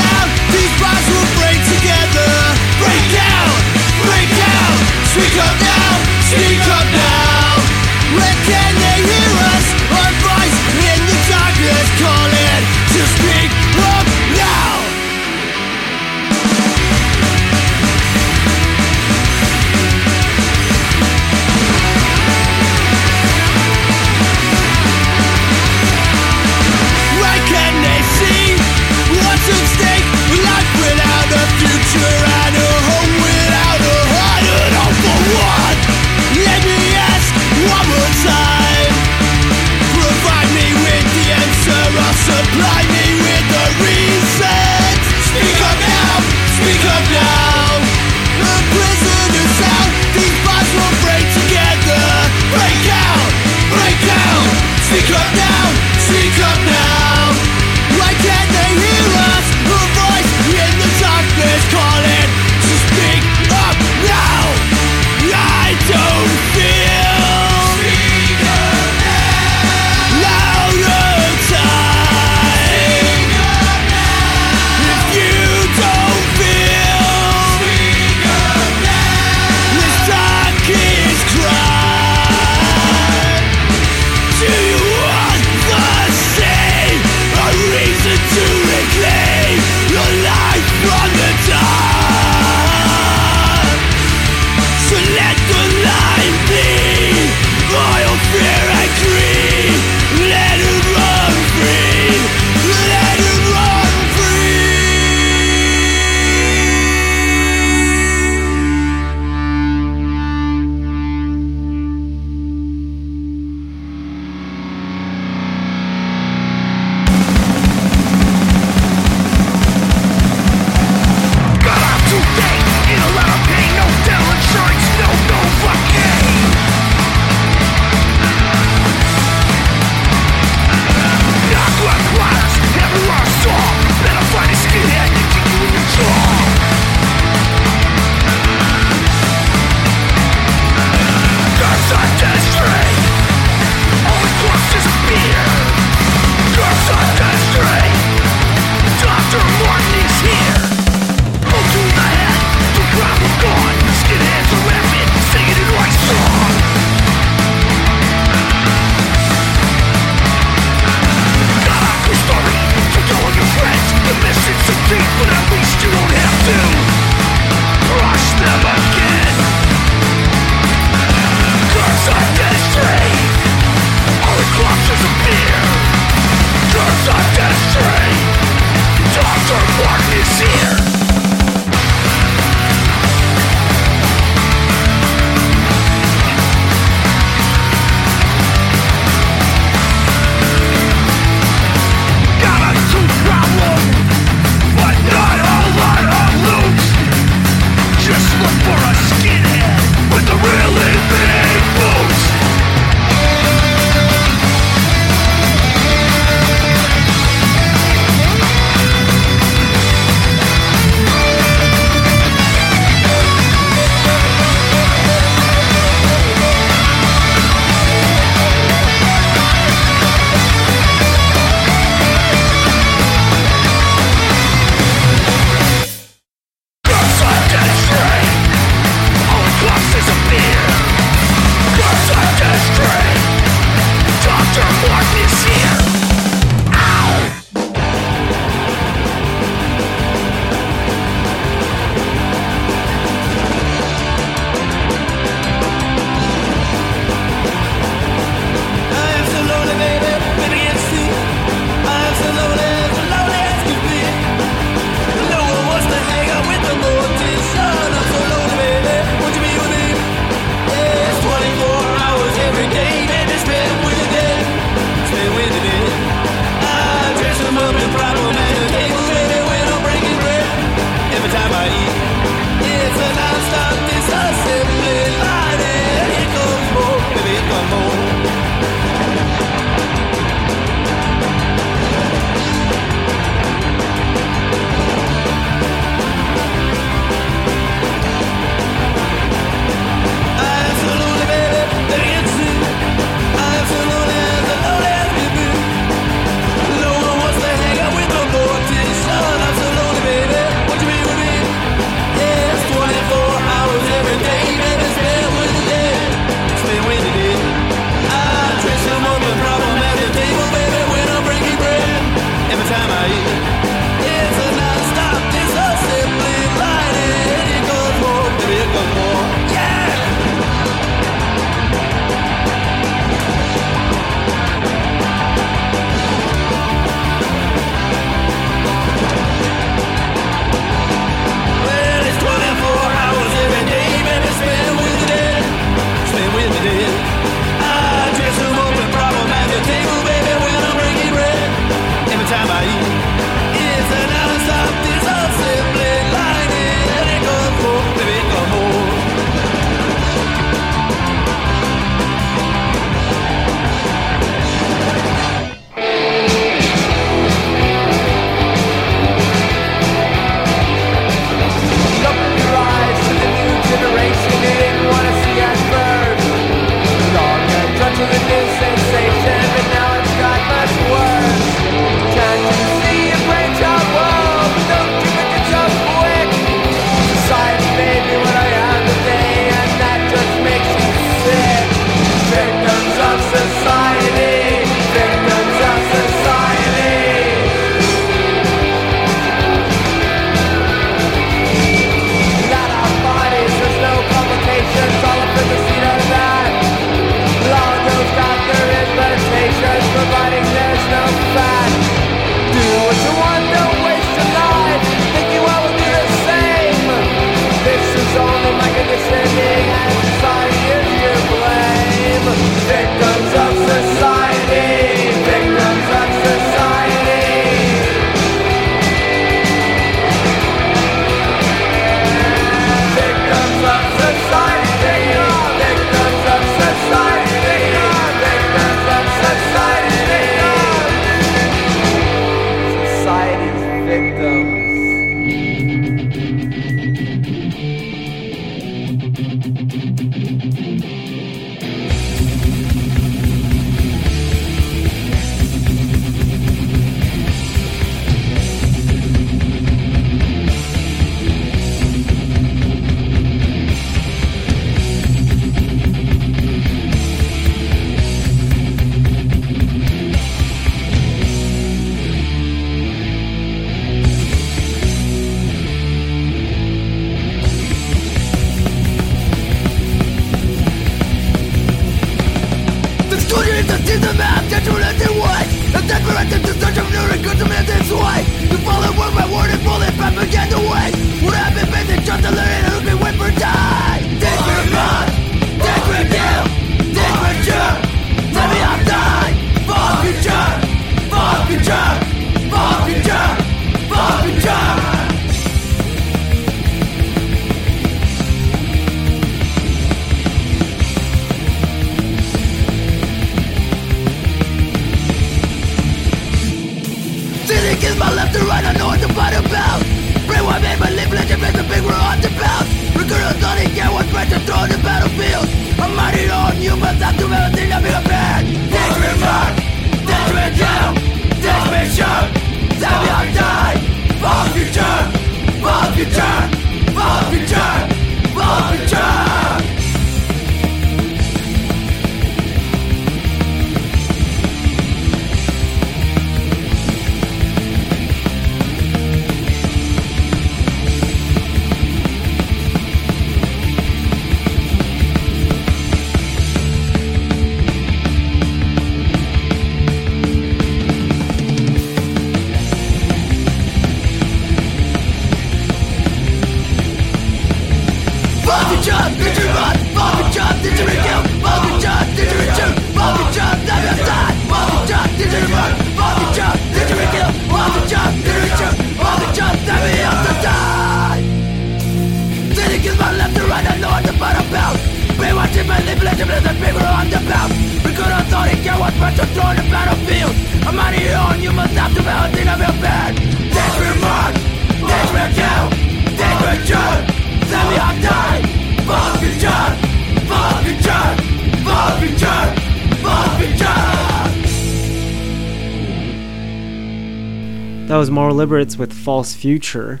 That was Moral Liberates with False Future.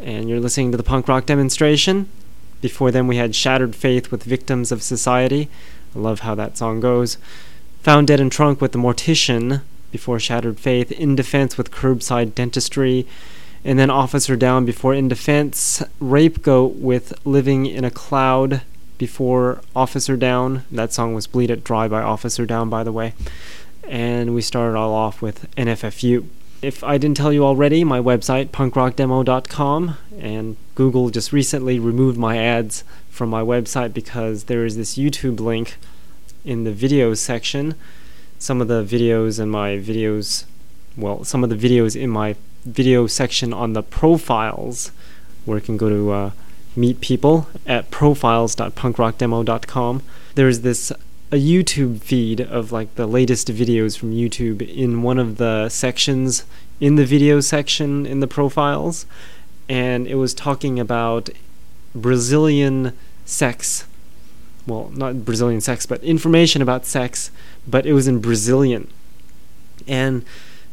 And you're listening to the punk rock demonstration. Before them, we had Shattered Faith with Victims of Society. I love how that song goes. Found Dead and Trunk with The Mortician before Shattered Faith. In Defense with Curbside Dentistry. And then Officer Down before In Defense. Rape Goat with Living in a Cloud before Officer Down. That song was Bleed It Dry by Officer Down, by the way. And we started all off with NFFU. If I didn't tell you already, my website, punkrockdemo.com, and Google just recently removed my ads from my website because there is this YouTube link in the videos section. Some of the videos in my videos, well, some of the videos in my video section on the profiles, where you can go to uh, meet people at profiles.punkrockdemo.com. There's this a YouTube feed of like the latest videos from YouTube in one of the sections in the video section in the profiles, and it was talking about Brazilian sex. Well, not Brazilian sex, but information about sex, but it was in Brazilian. And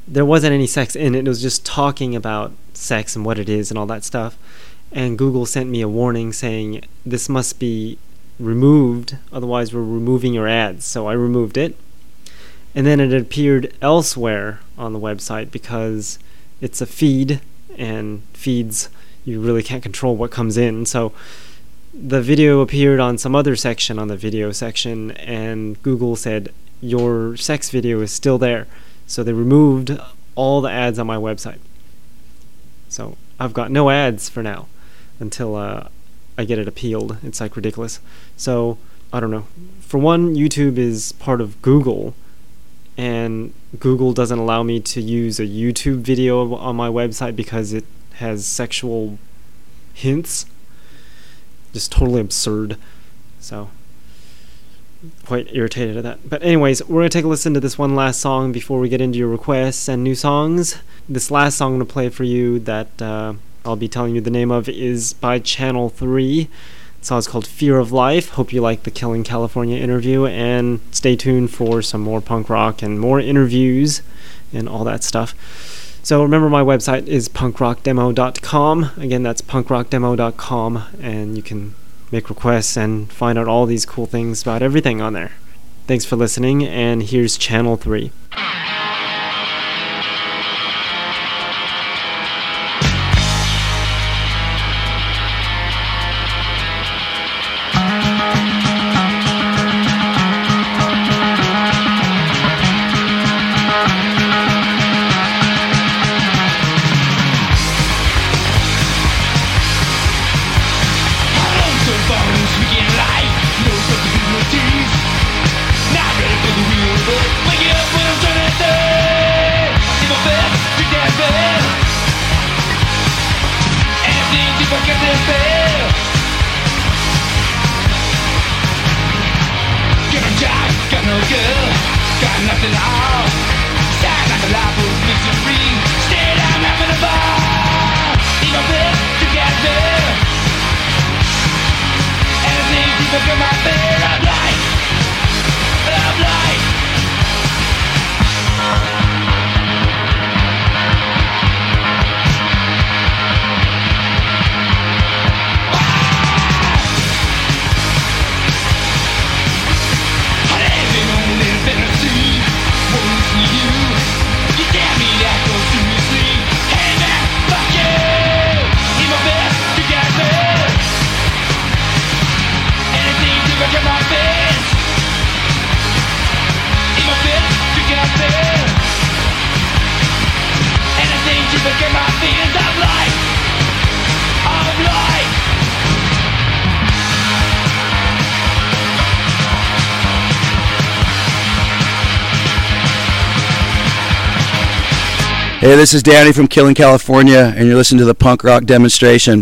there wasn't any sex in it, it was just talking about sex and what it is and all that stuff. And Google sent me a warning saying this must be removed, otherwise, we're removing your ads. So I removed it. And then it appeared elsewhere on the website because it's a feed, and feeds, you really can't control what comes in. So the video appeared on some other section on the video section, and Google said, Your sex video is still there. So they removed all the ads on my website. So I've got no ads for now until uh, I get it appealed. It's like ridiculous. So I don't know. For one, YouTube is part of Google, and Google doesn't allow me to use a YouTube video on my website because it has sexual hints. Just totally absurd. So quite irritated at that. But anyways, we're gonna take a listen to this one last song before we get into your requests and new songs. This last song I'm gonna play for you that uh, I'll be telling you the name of is by Channel Three. The song is called "Fear of Life." Hope you like the Killing California interview, and stay tuned for some more punk rock and more interviews and all that stuff. So remember, my website is punkrockdemo.com. Again, that's punkrockdemo.com, and you can make requests and find out all these cool things about everything on there. Thanks for listening, and here's Channel 3. Hey, this is Danny from Killing California, and you're listening to the punk rock demonstration.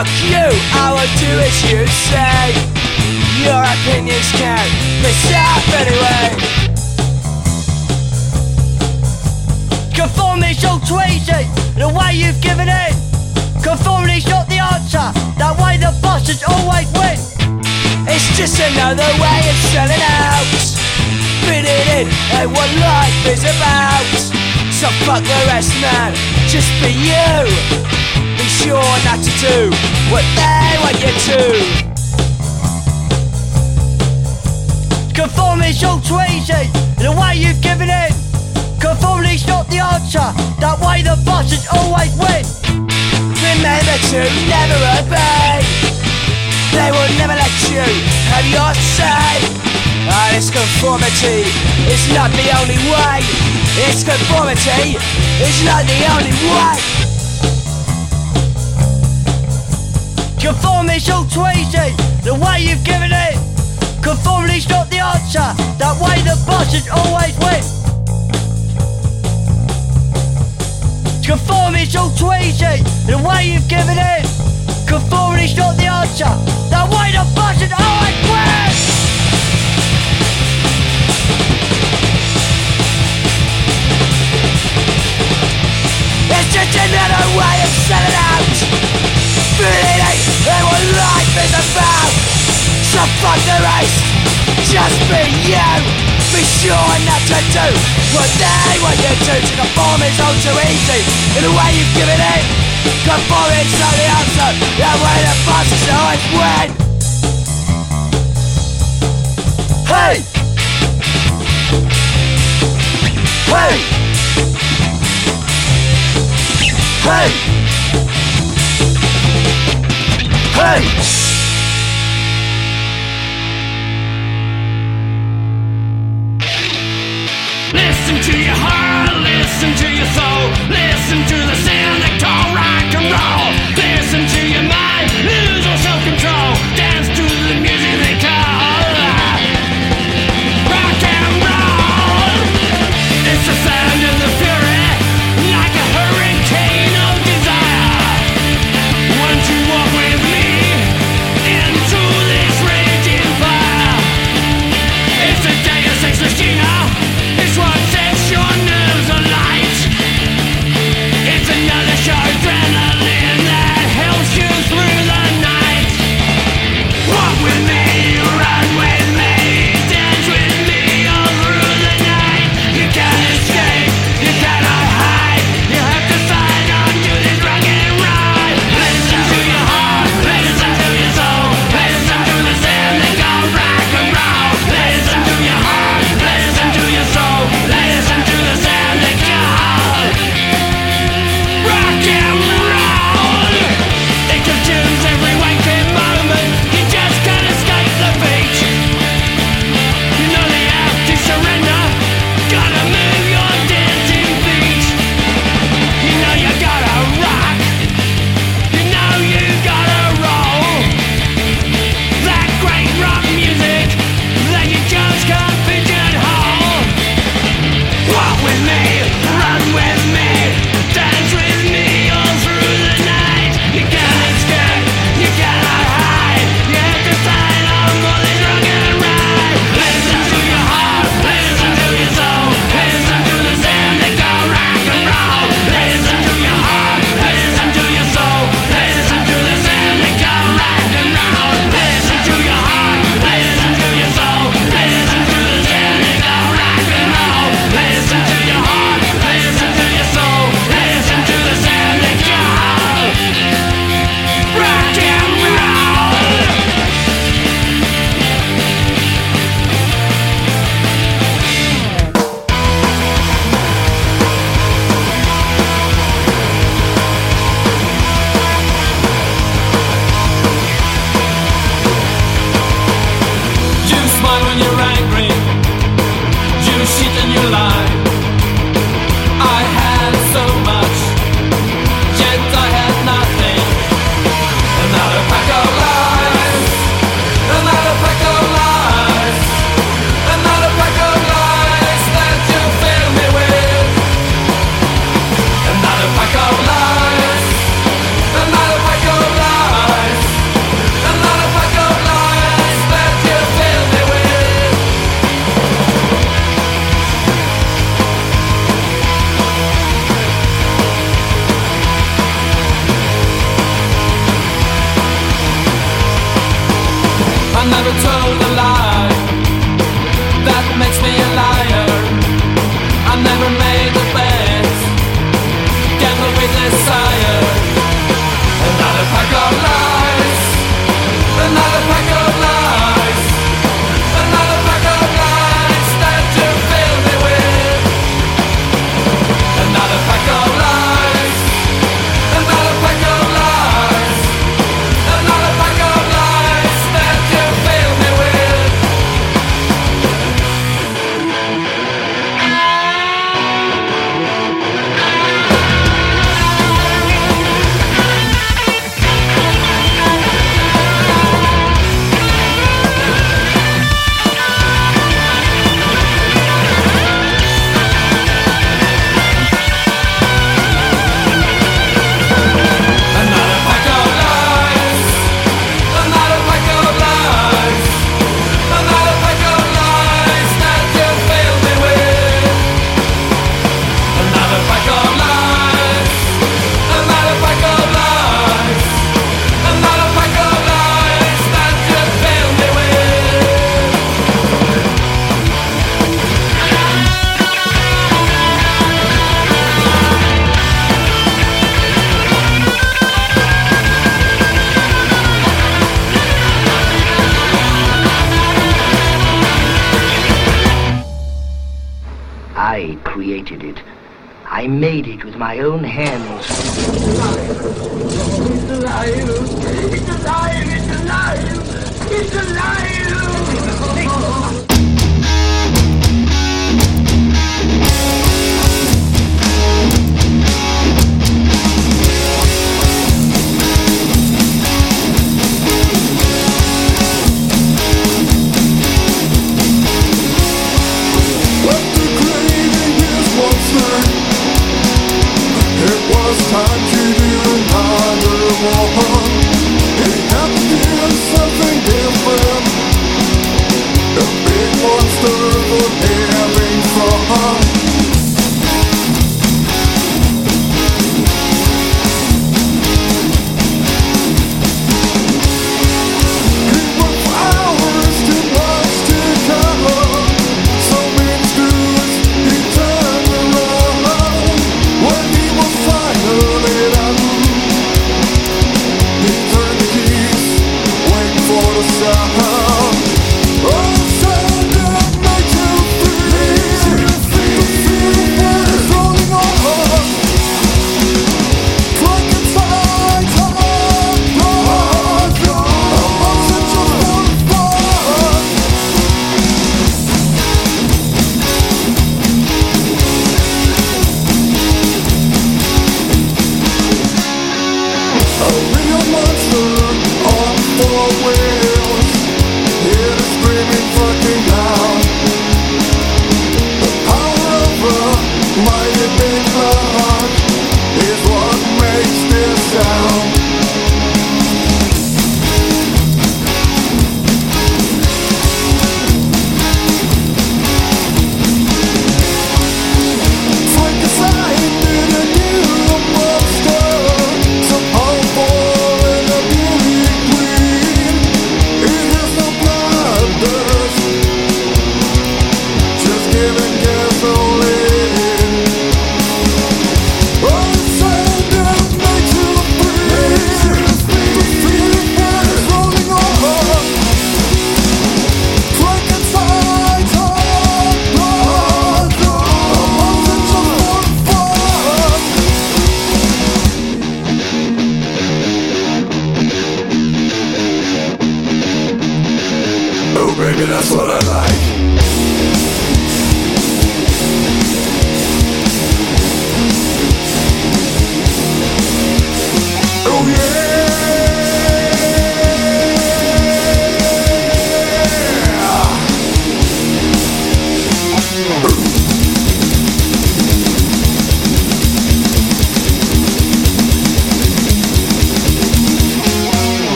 Fuck you, I will do as you say. Your opinions count, myself anyway. Conformity's so crazy, the way you've given in. Conformity's not the answer, that way the bastards always win. It's just another way of selling out. Fitting in and what life is about. So fuck the rest, man. Just be you. Be sure not to do what they want you to. Conformity's so crazy, the way you've given in. Conformity's not the answer, that way the bastards always win. Remember to never obey. They will never let you have your say. Ah, this conformity is not the only way. This conformity is not the only way. Conformity's so crazy, the way you've given in. Conformity's not the answer, that way the bastards always win. Conformity's so crazy, the way you've given in. Conformity's not the answer, Fuck the race, just be you. Be sure not to do what they want you to. To conform is all too easy. In the way you've given in, conform is not the answer. That way the bosses always win. Hey! Hey! Hey! Hey! Listen to your heart, listen to your soul, listen to the sound they call rock and roll. Listen to your mind,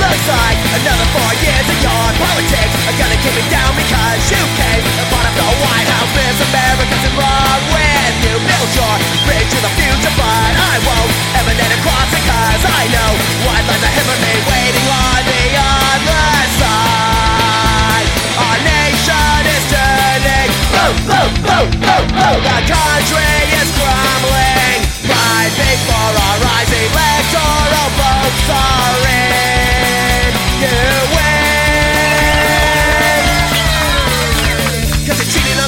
Looks like another four years of your politics are gonna keep me down because you came and bought up the White House. Miss America's in wrong with you. Build your bridge to the future, but I won't emanate across it cause I know what lies ahead for me waiting on the other side. Our nation is turning. Boom, boom, boom, boom, boom. The country is crumbling. Big for our rising electoral votes are in.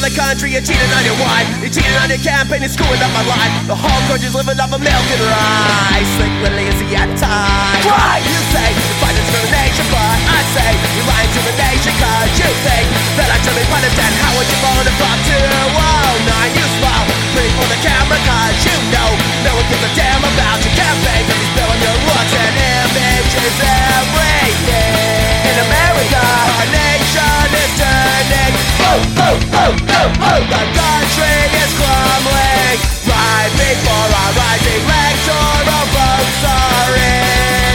On the country, you're cheating on your wife. You're cheating on your campaign, you're screwing up my life. The whole country's living off of milk and rice. Slick Willie is the anti Why? You say you fight discrimination But Say you're lying to the nation Cause you think that I be punished And how would you vote if I'm 209? You smile, pretty for the camera Cause you know? No one gives a damn about your campaign Cause he's spilling your looks and image is everything In America, our nation is turning. Boom, boom, boom, boom, boom The country is crumbling. Right before our rising electoral votes are in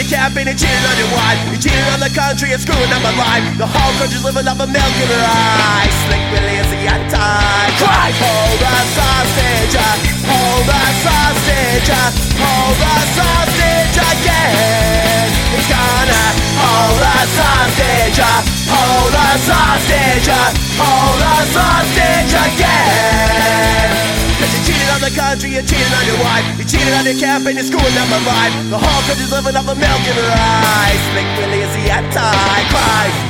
cheating on your campaign cheating on your wife You're cheating on the country and screwing up my life. The whole country's living off a milk and rice Slick Willie is the anti-Christ Hold us hostage, uh, hold us hostage uh, Hold us hostage again. He's gonna hold us hostage, uh, hold hostage uh, Hold country, you cheated on your wife. You cheated on your campaign, you're screwing up my life The whole country's living off of milk and rice. Slick Willie is the anti-Christ